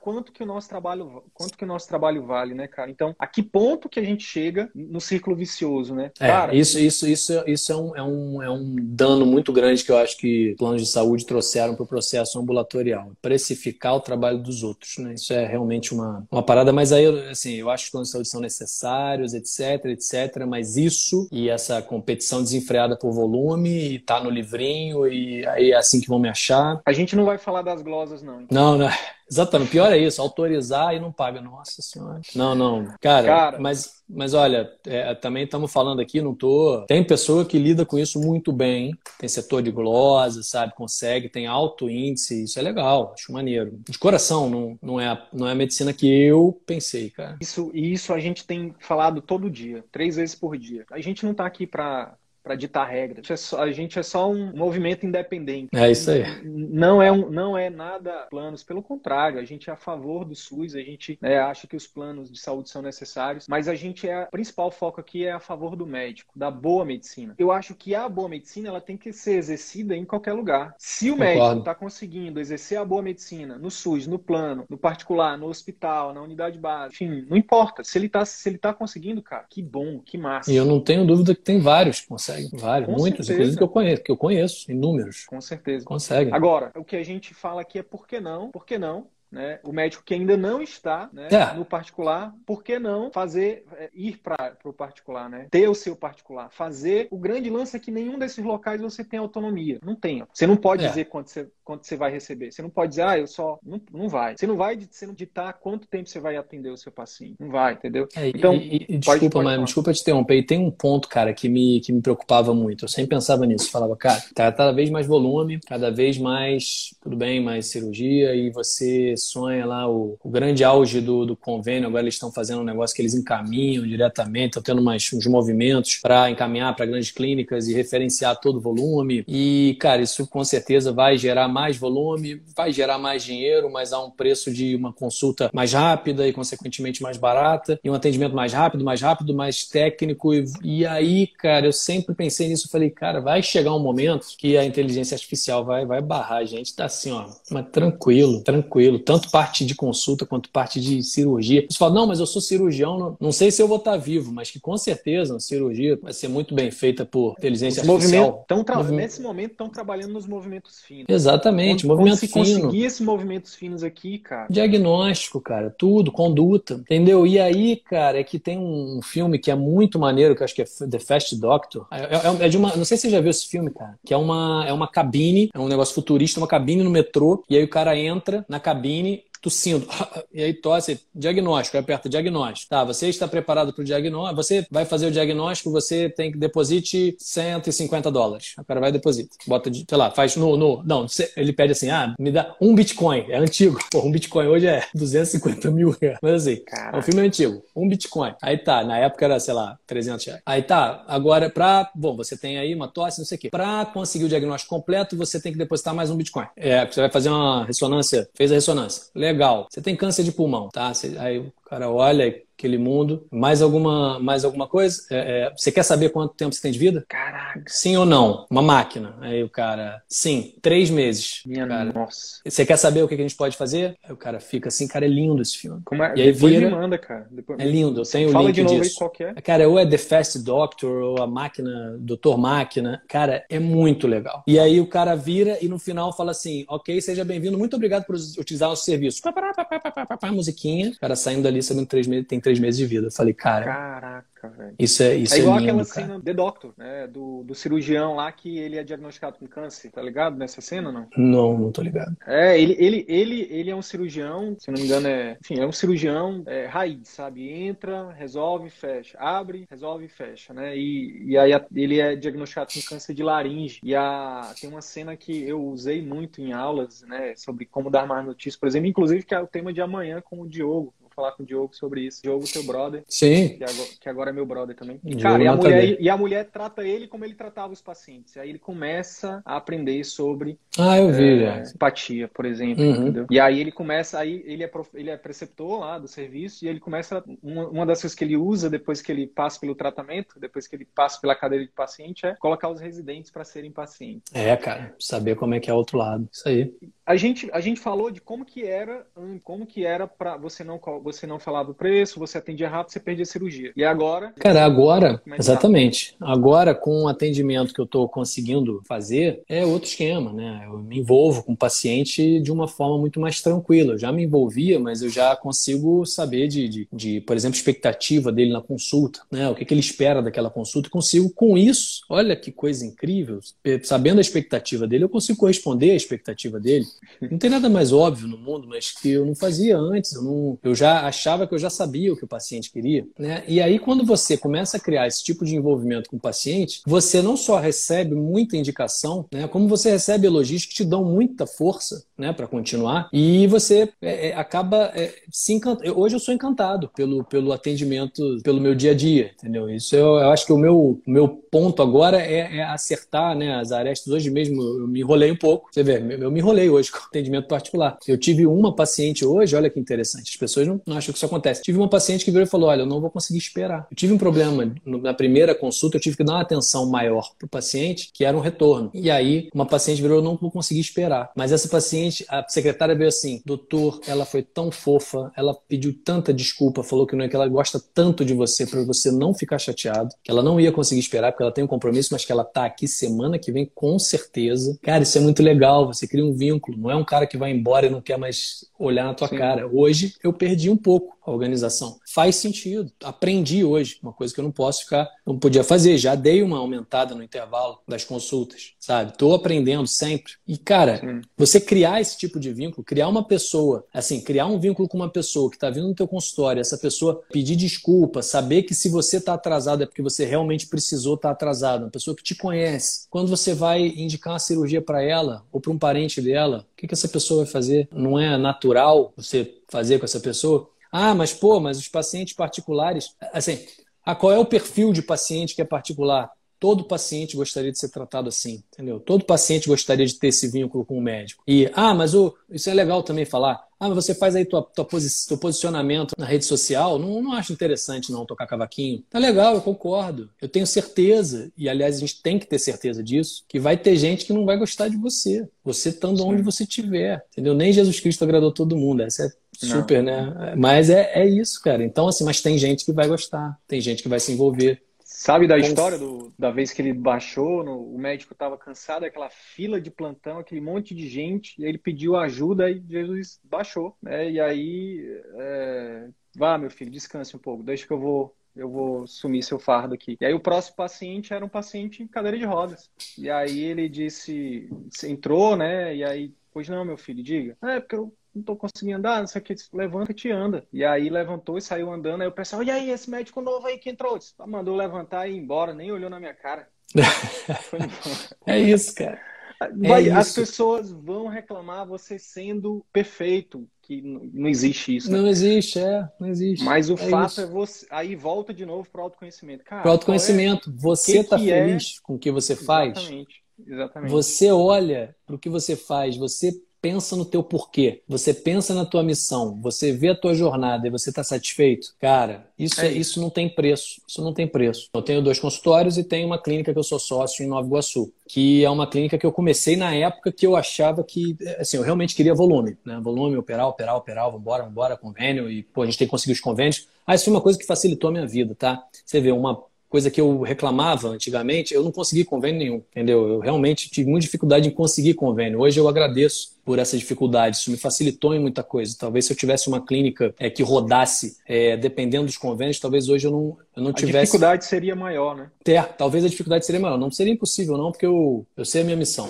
quanto que o nosso trabalho, quanto que o nosso trabalho vale, né, cara? Então, a que ponto que a gente chega no círculo vicioso, né? É, cara, isso, isso, isso, isso é um, é, um, é um dano muito grande que eu acho que planos de saúde trouxeram para o processo ambulatorial. Precificar o trabalho dos outros, né? Isso é realmente uma, uma parada, mas aí, assim, eu acho que os planos de saúde são necessários, etc, etc, mas isso e essa competição desenfreada por volume e tá no livrinho e aí é assim que vão me achar. A gente não vai falar das glosas, não. Então. Não, não. Exatamente. Pior é isso, autorizar e não paga. Nossa senhora. Não, não. Cara, Cara. mas, mas olha, é, também estamos falando aqui, não tô. Tem pessoa que lida com isso muito bem. Tem setor de glosa, sabe? Consegue, tem alto índice. Isso é legal, acho maneiro. De coração, não, não, é, não é a medicina que eu pensei, cara. Isso, isso a gente tem falado todo dia, três vezes por dia. A gente não está aqui para para ditar regras. A gente é só um movimento independente. É isso aí. Não é, um, não é nada planos, pelo contrário, a gente é a favor do SUS, a gente né, acha que os planos de saúde são necessários, mas a gente é, o principal foco aqui é a favor do médico, da boa medicina. Eu acho que a boa medicina ela tem que ser exercida em qualquer lugar. Se o Concordo. médico está conseguindo exercer a boa medicina no SUS, no plano, no particular, no hospital, na unidade básica, enfim, não importa. Se ele está tá conseguindo, cara, que bom, que massa. E eu não tenho dúvida que tem vários que conseguem consegue. Vários, Com muitos, certeza. inclusive que eu conheço, que eu conheço, inúmeros. Com certeza. Consegue. Agora, o que a gente fala aqui é por que não? Por que não? Né? O médico que ainda não está né, é. no particular, por que não fazer é, ir para o particular, né? Ter o seu particular, fazer o grande lance é que nenhum desses locais você tem autonomia, não tem. Você não pode é. dizer quanto você quanto você vai receber. Você não pode dizer, ah, eu só. Não, não vai. Você não vai você não ditar quanto tempo você vai atender o seu paciente. Não vai, entendeu? É, então, e, e, pode, desculpa, mas, desculpa te interromper. E tem um ponto, cara, que me, que me preocupava muito. Eu sempre pensava nisso. Falava, cara, tá cada vez mais volume, cada vez mais, tudo bem, mais cirurgia, e você sonha lá o, o grande auge do, do convênio. Agora eles estão fazendo um negócio que eles encaminham diretamente, estão tendo mais uns movimentos para encaminhar para grandes clínicas e referenciar todo o volume. E, cara, isso com certeza vai gerar mais volume, vai gerar mais dinheiro, mas há um preço de uma consulta mais rápida e, consequentemente, mais barata, e um atendimento mais rápido, mais rápido, mais técnico. E, e aí, cara, eu sempre pensei nisso. Falei, cara, vai chegar um momento que a inteligência artificial vai, vai barrar a gente. Tá assim, ó, mas tranquilo, tranquilo. Tanto parte de consulta quanto parte de cirurgia. Você fala, não, mas eu sou cirurgião, não, não sei se eu vou estar vivo, mas que com certeza a cirurgia vai ser muito bem feita por inteligência Os artificial. Movimento... Nesse momento, estão trabalhando nos movimentos finos. Exatamente. Como, movimento se fino. conseguir esses movimentos finos aqui, cara. Diagnóstico, cara, tudo, conduta, entendeu? E aí, cara, é que tem um filme que é muito maneiro, que eu acho que é The Fast Doctor. É, é, é, de uma, não sei se você já viu esse filme, cara, que é uma, é uma cabine, é um negócio futurista, uma cabine no metrô, e aí o cara entra na cabine Mancini tossindo. E aí tosse, diagnóstico, aperta diagnóstico. Tá, você está preparado para o diagnóstico, você vai fazer o diagnóstico, você tem que deposite 150 dólares. O cara vai deposita. Bota, sei lá, faz no, no não, ele pede assim, ah, me dá um Bitcoin, é antigo. Pô, um Bitcoin hoje é 250 mil reais. Mas assim, Caraca. o filme é antigo, um Bitcoin. Aí tá, na época era, sei lá, 300 reais. Aí tá, agora pra, bom, você tem aí uma tosse, não sei o quê. Pra conseguir o diagnóstico completo, você tem que depositar mais um Bitcoin. É, você vai fazer uma ressonância, fez a ressonância. Legal. Você tem câncer de pulmão, tá? Aí o cara olha aquele mundo. Mais alguma, mais alguma coisa? É, é, você quer saber quanto tempo você tem de vida? Caraca. Sim ou não? Uma máquina. Aí o cara, sim, três meses. Minha cara, nossa. Você quer saber o que a gente pode fazer? Aí o cara fica assim, cara, é lindo esse filme. Como é? E aí Depois vira... me manda, cara. Depois... É lindo, eu tenho Fala o link de novo disso. Aí qual que é? Cara, ou é The Fast Doctor, ou a máquina, Doutor Máquina. Cara, é muito legal. E aí o cara vira e no final fala assim, ok, seja bem-vindo, muito obrigado por utilizar o nosso serviço. Pá, pá, pá, musiquinha. O cara saindo dali sabendo três meses, tem três meses de vida. Eu falei, falei, cara. Caraca, velho. Isso é isso É igual é lindo, aquela cara. cena The Doctor, né? Do, do cirurgião lá que ele é diagnosticado com câncer, tá ligado? Nessa cena, não? Não, não tô ligado. É, ele, ele, ele, ele é um cirurgião, se não me engano, é. Enfim, é um cirurgião é, raiz, sabe? Entra, resolve, fecha. Abre, resolve e fecha, né? E, e aí a, ele é diagnosticado com câncer de laringe. E a, tem uma cena que eu usei muito em aulas, né? Sobre como dar mais notícias, por exemplo, inclusive que é o tema de amanhã com o Diogo falar com o Diogo sobre isso. Diogo, seu brother. Sim. Que agora, que agora é meu brother também. Diogo Cara, e a, mulher, e a mulher trata ele como ele tratava os pacientes. Aí ele começa a aprender sobre Ah, eu vi, é, já. empatia, por exemplo, Uhum. entendeu? E aí ele começa, aí ele é, prof- ele é preceptor lá do serviço e ele começa, uma, uma das coisas que ele usa depois que ele passa pelo tratamento, depois que ele passa pela cadeira de paciente, é colocar os residentes para serem pacientes. É, cara, saber como é que é o outro lado. Isso aí. A gente, a gente falou de como que era, como que era para você não você não falava o preço, você atendia rápido, você perdia a cirurgia. E agora? Cara, agora, é tá? exatamente. Agora, com o atendimento que eu estou conseguindo fazer, é outro esquema, né? Eu me envolvo com o paciente de uma forma muito mais tranquila. Eu já me envolvia, mas eu já consigo saber de, de, de, por exemplo, expectativa dele na consulta, né? O que, que ele espera daquela consulta. E consigo, com isso, olha que coisa incrível, sabendo a expectativa dele, eu consigo corresponder à expectativa dele. Não tem nada mais óbvio no mundo, mas que eu não fazia antes. Eu, não, eu já achava que eu já sabia o que o paciente queria, né? E aí, quando você começa a criar esse tipo de envolvimento com o paciente, você não só recebe muita indicação, né? Como você recebe elogios que te dão muita força, né? Para continuar. E você é, é, acaba é, se encantando. Hoje eu sou encantado pelo, pelo atendimento, pelo meu dia a dia, entendeu? Isso eu, eu acho que o meu, o meu ponto agora é, é acertar, né? As arestas. Hoje mesmo eu me enrolei um pouco. Você vê, eu me enrolei hoje com atendimento particular. Eu tive uma paciente hoje, olha que interessante. As pessoas não, não acham que isso acontece. Tive uma paciente que virou e falou: Olha, eu não vou conseguir esperar. Eu tive um problema na primeira consulta, eu tive que dar uma atenção maior para o paciente, que era um retorno. E aí, uma paciente virou: Eu não vou conseguir esperar. Mas essa paciente, a secretária veio assim: Doutor, ela foi tão fofa, ela pediu tanta desculpa, falou que não é que ela gosta tanto de você, para você não ficar chateado, que ela não ia conseguir esperar, porque ela tem um compromisso, mas que ela tá aqui semana que vem com certeza. Cara, isso é muito legal. Você cria um vínculo. Não é um cara que vai embora e não quer mais olhar na tua Sim. cara. Hoje eu perdi um pouco a organização. Faz sentido. Aprendi hoje, uma coisa que eu não posso ficar, não podia fazer. Já dei uma aumentada no intervalo das consultas, sabe? Tô aprendendo sempre. E cara, Sim. você criar esse tipo de vínculo, criar uma pessoa, assim, criar um vínculo com uma pessoa que está vindo no teu consultório, essa pessoa pedir desculpa, saber que se você está atrasado é porque você realmente precisou estar atrasado, uma pessoa que te conhece. Quando você vai indicar uma cirurgia para ela ou para um parente dela, o que, que essa pessoa vai fazer? Não é natural você fazer com essa pessoa? Ah, mas pô, mas os pacientes particulares, assim, ah, qual é o perfil de paciente que é particular? Todo paciente gostaria de ser tratado assim, entendeu? Todo paciente gostaria de ter esse vínculo com o médico. E, ah, mas o, isso é legal também falar. Ah, mas você faz aí tua, tua posi teu posicionamento na rede social. Não, não acho interessante não tocar cavaquinho. Tá legal, eu concordo. Eu tenho certeza, e aliás a gente tem que ter certeza disso, que vai ter gente que não vai gostar de você. Você estando onde você estiver. Entendeu? Nem Jesus Cristo agradou todo mundo. Essa é Não. super, né? Mas é, é isso, cara. Então, assim, mas tem gente que vai gostar, tem gente que vai se envolver. Sabe da história do, da vez que ele baixou, no- o médico estava cansado, aquela fila de plantão, aquele monte de gente, e ele pediu ajuda e Jesus baixou, né? E aí, é, vá, meu filho, descanse um pouco, deixa que eu vou, eu vou sumir seu fardo aqui. E aí o próximo paciente era um paciente em cadeira de rodas. E aí ele disse, entrou, né? E aí, pois não, meu filho, diga. É, porque eu não tô conseguindo andar, não sei o que, levanta e te anda. E aí levantou e saiu andando, aí o pessoal, e aí, esse médico novo aí que entrou? Mandou levantar e ir embora, nem olhou na minha cara. é isso, cara. Vai, é as isso. pessoas vão reclamar você sendo perfeito, que não existe isso. Né? Não existe, é, não existe. Mas o é fato isso. é você. Aí volta de novo para o autoconhecimento. Para o autoconhecimento. É, você está feliz é... com o que você faz? Exatamente. Exatamente. Você olha para o que você faz, você pensa no teu porquê, você pensa na tua missão, você vê a tua jornada e você está satisfeito, cara, isso, é, é isso não tem preço. Isso não tem preço. Eu tenho dois consultórios e tenho uma clínica que eu sou sócio em Nova Iguaçu, que é uma clínica que eu comecei na época que eu achava que, assim, eu realmente queria volume, né? Volume, operar, operar, operar, vambora, vambora, convênio, e pô, a gente tem que conseguir os convênios. Ah, isso foi uma coisa que facilitou a minha vida, tá? Você vê, uma coisa que eu reclamava antigamente, eu não consegui convênio nenhum, entendeu? Eu realmente tive muita dificuldade em conseguir convênio. Hoje eu agradeço por essa dificuldade, isso me facilitou em muita coisa. Talvez se eu tivesse uma clínica é, que rodasse, é, dependendo dos convênios, talvez hoje eu não, eu não tivesse. A dificuldade seria maior, né? É, talvez a dificuldade seria maior. Não seria impossível, não, porque eu, eu sei a minha missão.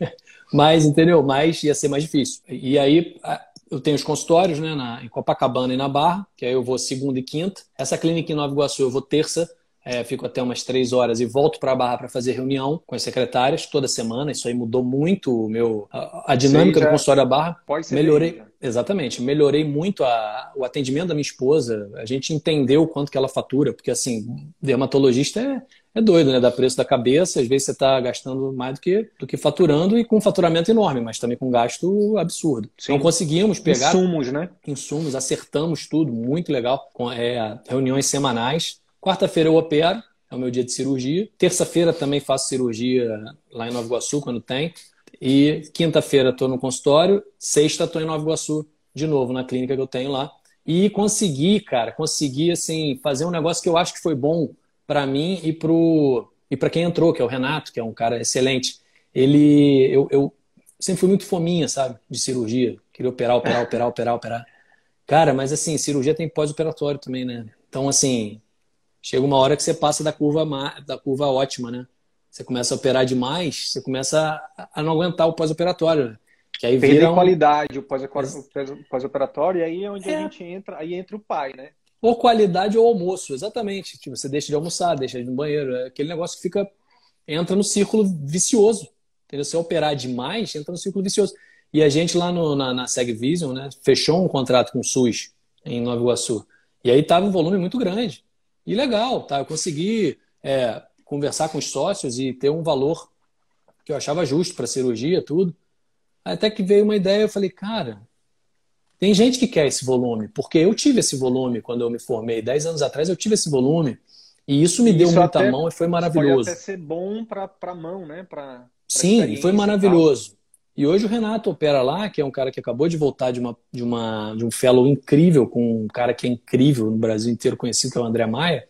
Mas, entendeu? Mas ia ser mais difícil. E aí, eu tenho os consultórios né, na, em Copacabana e na Barra, que aí eu vou segunda e quinta. Essa clínica em Nova Iguaçu eu vou terça é, fico até umas três horas e volto para a Barra para fazer reunião com as secretárias toda semana. Isso aí mudou muito o meu, a, a dinâmica do consultório da Barra. Pode ser melhorei, bem, exatamente, melhorei muito a, o atendimento da minha esposa. A gente entendeu o quanto que ela fatura, porque assim, dermatologista é, é doido, né? Dá preço da cabeça, às vezes você está gastando mais do que, do que faturando e com um faturamento enorme, mas também com gasto absurdo. Sim. Então conseguimos pegar. Insumos, né? Insumos, acertamos tudo, muito legal. Com é, reuniões semanais. Quarta-feira eu opero, é o meu dia de cirurgia. Terça-feira também faço cirurgia lá em Nova Iguaçu, quando tem. E quinta-feira estou no consultório. Sexta estou em Nova Iguaçu, de novo, na clínica que eu tenho lá. E consegui, cara, consegui assim, fazer um negócio que eu acho que foi bom para mim e pro e para quem entrou, que é o Renato, que é um cara excelente. Ele, eu, eu sempre fui muito fominha, sabe, de cirurgia. Queria operar, operar, operar, operar, operar. Cara, mas assim, cirurgia tem pós-operatório também, né? Então, assim, chega uma hora que você passa da curva, da curva ótima, né? Você começa a operar demais, você começa a não aguentar o pós-operatório. Que aí Perder vira um... qualidade o pós-operatório, e aí é onde é. a gente entra, aí entra o pai, né? Ou qualidade ou almoço, exatamente. Tipo, você deixa de almoçar, deixa de ir no banheiro. É aquele negócio que fica. entra no círculo vicioso. Entendeu? Se operar demais, entra no círculo vicioso. E a gente lá no, na, na SegVision, né, fechou um contrato com o SUS em Nova Iguaçu. E aí tava um volume muito grande. E legal, tá? Eu consegui é, conversar com os sócios e ter um valor que eu achava justo para cirurgia, tudo. Até que veio uma ideia, eu falei, cara, tem gente que quer esse volume, porque eu tive esse volume quando eu me formei. Dez anos atrás eu tive esse volume. E isso me deu muita mão e foi maravilhoso. Pode até ser bom para a mão, né? Pra, pra Sim, e foi maravilhoso. E, hoje o Renato opera lá, que é um cara que acabou de voltar de, uma, de, uma, de um fellow incrível, com um cara que é incrível no Brasil inteiro conhecido, que é o André Maia.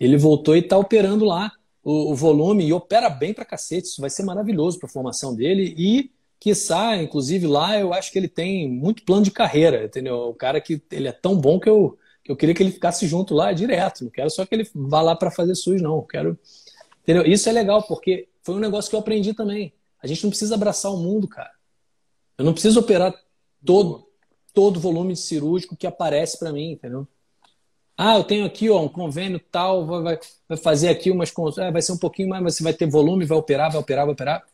Ele voltou e está operando lá o, o, volume e opera bem para cacete. Isso vai ser maravilhoso para a formação dele. E, quiçá, inclusive lá, eu acho que ele tem muito plano de carreira, entendeu? O cara que ele é tão bom que eu, eu queria que ele ficasse junto lá direto. Não quero só que ele vá lá para fazer SUS, não. Quero. Entendeu? Isso é legal, porque foi um negócio que eu aprendi também. A gente não precisa abraçar o mundo, cara. Eu não preciso operar todo todo volume de cirúrgico que aparece para mim, entendeu? Ah, eu tenho aqui ó, um convênio tal, vai, vai fazer aqui umas é, vai ser um pouquinho mais, mas você vai ter volume, vai operar, vai operar, vai operar.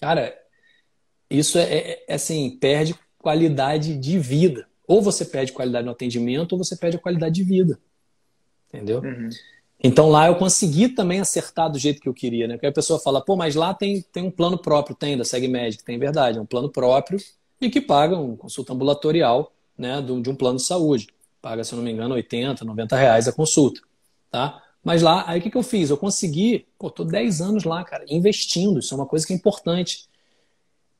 Cara, isso é, é, é assim, perde qualidade de vida. Ou você perde qualidade no atendimento, ou você perde a qualidade de vida. Entendeu? Uhum. Então lá eu consegui também acertar do jeito que eu queria, né? Porque a pessoa fala, pô, mas lá tem, tem um plano próprio, tem da SegMedic, tem verdade, é um plano próprio e que paga um consulta ambulatorial né, de um plano de saúde paga, se eu não me engano, 80, 90 reais a consulta, tá? Mas lá, aí o que, que eu fiz? Eu consegui, pô, tô 10 anos lá, cara, investindo, isso é uma coisa que é importante.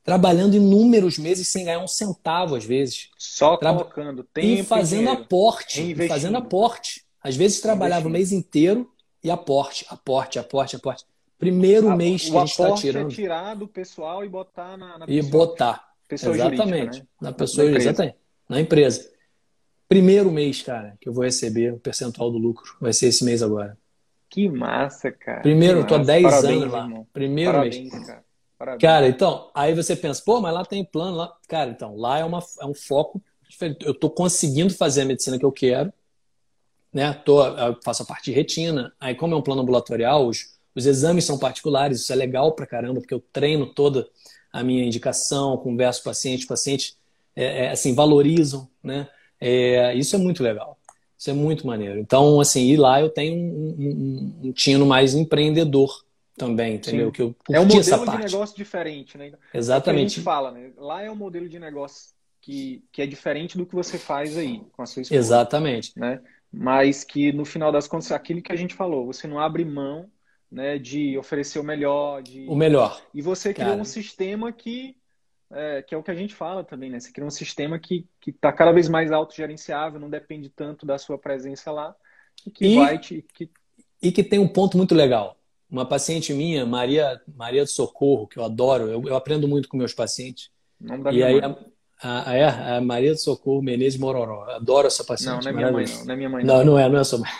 Trabalhando inúmeros meses sem ganhar um centavo, às vezes. Só Tra... colocando tempo e fazendo dinheiro. aporte. E fazendo aporte. Às vezes trabalhava o mês inteiro e aporte, aporte, aporte, aporte. Primeiro a, mês que a gente está tirando. É tirar do pessoal e botar na, na pessoa, E botar. Pessoa exatamente. Jurídica, né? Na pessoa, na exatamente. Na empresa. Primeiro mês, cara, que eu vou receber o percentual do lucro. Vai ser esse mês agora. Que massa, cara. Primeiro, que eu tô há 10 anos lá. Irmão. Primeiro Parabéns, mês. Cara. Parabéns. Cara, então, aí você pensa, pô, mas lá tem plano, lá. Cara, então, lá é, uma, é um foco diferente. Eu tô conseguindo fazer a medicina que eu quero, né? Tô, faço a parte de retina. Aí, como é um plano ambulatorial, os, os exames são particulares, isso é legal pra caramba, porque eu treino toda a minha indicação, converso com o paciente, o paciente, é, é, assim, valorizam, né? É, isso é muito legal. Isso é muito maneiro. Então, assim, ir lá eu tenho um, um, um tino mais empreendedor também, entendeu? Que eu é um modelo de negócio diferente, né? Exatamente. É a gente fala, né? Lá é um modelo de negócio que, que é diferente do que você faz aí com a sua esposa. Exatamente. Né? Mas que no final das contas, aquilo que a gente falou, você não abre mão né, de oferecer o melhor. De... O melhor. E você criou um sistema que é, que é o que a gente fala também, né? Você cria um sistema que está cada vez mais autogerenciável, não depende tanto da sua presença lá, e que e, vai te. Que... E que tem um ponto muito legal. Uma paciente minha, Maria, Maria do Socorro, que eu adoro, eu, eu aprendo muito com meus pacientes. Nome da e aí, a, a, é, a, Maria do Socorro Menezes Mororó. Adoro essa paciente. Não, não é minha mãe, não. Não é minha mãe, não. Não, não é, não é sua mãe.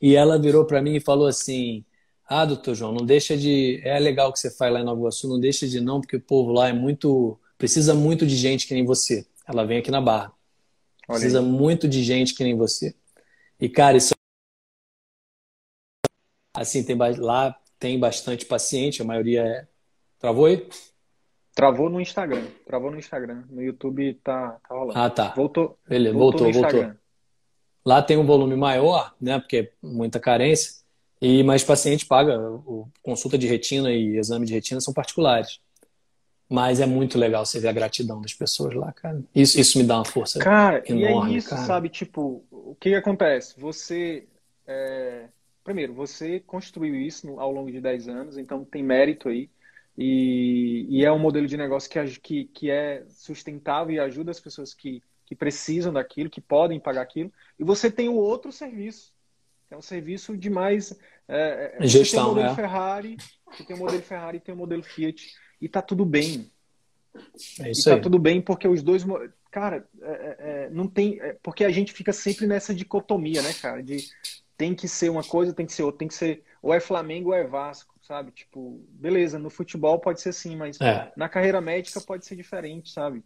E ela virou para mim e falou assim: Ah, doutor João, não deixa de. É legal que você faz lá em Nova Iguaçu, não deixa de não, porque o povo lá é muito. Precisa muito de gente que nem você. Ela vem aqui na Barra. Precisa muito de gente que nem você. E, cara, isso Assim, tem lá tem bastante paciente, a maioria é. Travou aí? Travou no Instagram. Travou no Instagram. No YouTube tá, tá rolando. Ah, tá. Voltou. Beleza, voltou, voltou. voltou. Lá tem um volume maior, né? Porque é muita carência. E mais paciente paga. O, consulta de retina e exame de retina são particulares. Mas é muito legal você ver a gratidão das pessoas lá, cara. Isso, isso me dá uma força cara, enorme. E é isso, cara. sabe? Tipo, o que, que acontece? Você. É primeiro, você construiu isso ao longo de 10 anos, então tem mérito aí. E, e é um modelo de negócio que, que, que é sustentável e ajuda as pessoas que, que precisam daquilo, que podem pagar aquilo. E você tem o outro serviço, que é um serviço de mais. É, é Gestão, tem o modelo é. Ferrari, você tem o modelo Ferrari e tem o modelo Fiat, e tá tudo bem. É isso e tá aí. tudo bem porque os dois. Cara, é, é, é não tem. porque a gente fica sempre nessa dicotomia, né, cara? De tem que ser uma coisa, tem que ser outra, tem que ser ou é Flamengo ou é Vasco, sabe? Tipo, beleza, no futebol pode ser assim, mas é. na carreira médica pode ser diferente, sabe?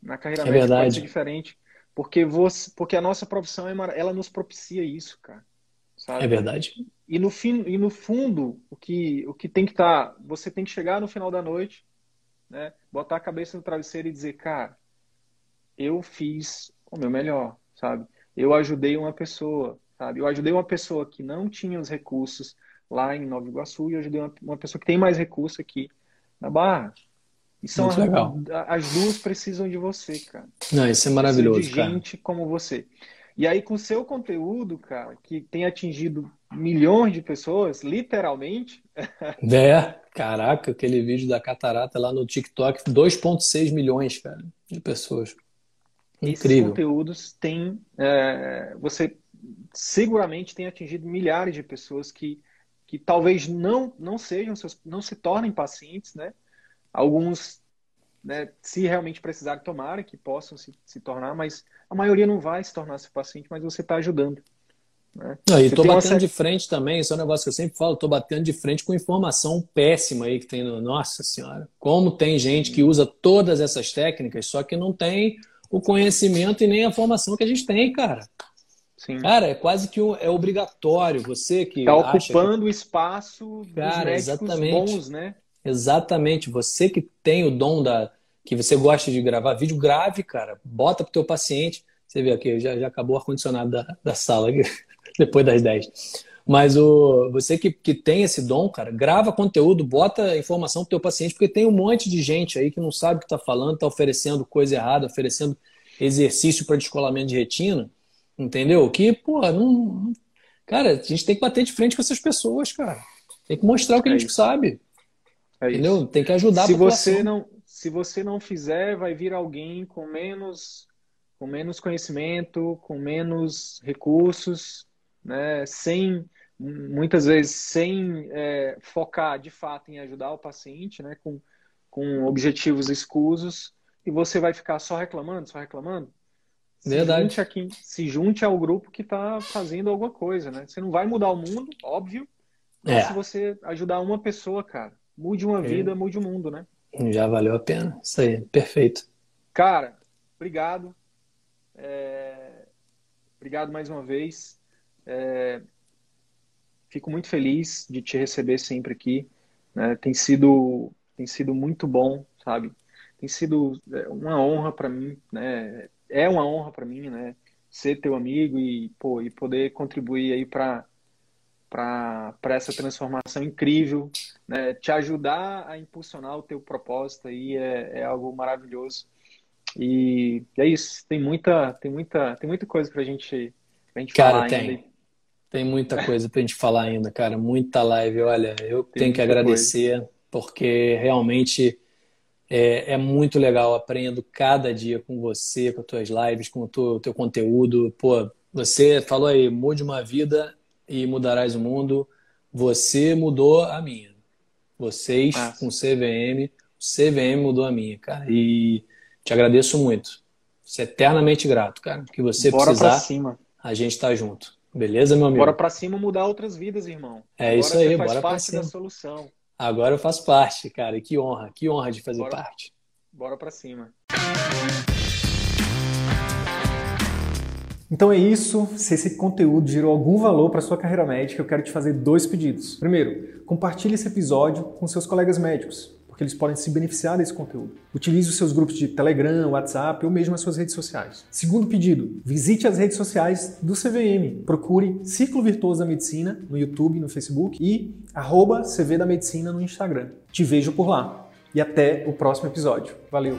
Na carreira é médica verdade. pode ser diferente, porque você, porque a nossa profissão é ela nos propicia isso, cara. Sabe? É verdade. E no fim, e no fundo, o que o que tem que estar, tá, você tem que chegar no final da noite, né? Botar a cabeça no travesseiro e dizer, cara, eu fiz o meu melhor, sabe? Eu ajudei uma pessoa, sabe? Eu ajudei uma pessoa que não tinha os recursos lá em Nova Iguaçu e eu ajudei uma, uma pessoa que tem mais recursos aqui na Barra. E são Muito legal. as duas precisam de você, cara. Não, isso é maravilhoso, de gente como você. E aí, com seu conteúdo, cara, que tem atingido milhões de pessoas, literalmente. É, caraca, aquele vídeo da catarata lá no TikTok, 2,6 milhões, cara, de pessoas. Incrível. Esses conteúdos têm. É, você seguramente tem atingido milhares de pessoas que, que talvez não, não sejam, seus, não se tornem pacientes, né? Alguns, né, se realmente precisarem, tomar que possam se, se tornar, mas a maioria não vai se tornar seu paciente, mas você está ajudando. Né? Não, e estou batendo de frente também, isso é um negócio que eu sempre falo, estou batendo de frente com informação péssima aí que tem no. Nossa Senhora! Como tem gente que usa todas essas técnicas, só que não tem o conhecimento e nem a formação que a gente tem, cara. Sim. Cara, é quase que é obrigatório. Você que. Está ocupando o espaço dos Cara, médicos exatamente. bons, né? Exatamente. Você que tem o dom da. que você gosta de gravar vídeo, grave, cara. Bota pro teu paciente. Você vê aqui, já, já acabou o ar-condicionado da, da sala aqui, depois das 10. Mas o, você que, que tem esse dom, cara, grava conteúdo, bota informação pro teu paciente, porque tem um monte de gente aí que não sabe o que está falando, está oferecendo coisa errada, oferecendo exercício para descolamento de retina Entendeu? Que, pô, não. Cara, a gente tem que bater de frente com essas pessoas, cara. Tem que mostrar o que é a gente isso. sabe. É entendeu? Isso. Tem que ajudar se a população. você não Se você não fizer, vai vir alguém com menos, com menos conhecimento, com menos recursos, né? sem, muitas vezes, sem é, focar de fato em ajudar o paciente, né? com, com objetivos escusos, e você vai ficar só reclamando, só reclamando. Verdade. Se junte, aqui, se junte ao grupo que está fazendo alguma coisa, né? Você não vai mudar o mundo, óbvio, mas É. se você ajudar uma pessoa, cara, mude uma vida, mude o mundo, né? Já valeu a pena. Isso aí, perfeito. Cara, obrigado. É... Obrigado mais uma vez. É... Fico muito feliz de te receber sempre aqui. Né? Tem sido tem sido muito bom, sabe? Tem sido é, uma honra para mim, né? É uma honra para mim, né? Ser teu amigo e pô, e poder contribuir aí para para essa transformação incrível, né? Te ajudar a impulsionar o teu propósito aí é, é algo maravilhoso. E é isso. Tem muita tem muita tem muita coisa para gente pra gente Cara, falar tem. ainda. Tem muita coisa pra gente falar ainda, cara. Muita live. Olha, eu Tem tenho que agradecer, porque realmente é, é muito legal. Aprendo cada dia com você, com as tuas lives, com o teu, teu conteúdo. Pô, você falou aí, mude uma vida e mudarás o mundo. Você mudou a minha. Vocês, Massa. com CVM, o CVM mudou a minha, cara. E te agradeço muito. Sou eternamente grato, cara. Que você Bora pra precisar, cima. a gente tá junto. Beleza, meu amigo? Bora pra cima mudar outras vidas, irmão. É Agora isso aí, faz bora pra parte da cima. solução. Agora eu faço parte, cara. Que honra, que honra de fazer Bora. parte. Bora pra cima. Então é isso. Se esse conteúdo gerou algum valor para sua carreira médica, eu quero te fazer dois pedidos. Primeiro, compartilhe esse episódio com seus colegas médicos, porque eles podem se beneficiar desse conteúdo. Utilize os seus grupos de Telegram, WhatsApp ou mesmo as suas redes sociais. Segundo pedido, visite as redes sociais do CVM. Procure Ciclo Virtuoso da Medicina no YouTube, no Facebook e arroba CV da Medicina no Instagram. Te vejo por lá. E até o próximo episódio. Valeu!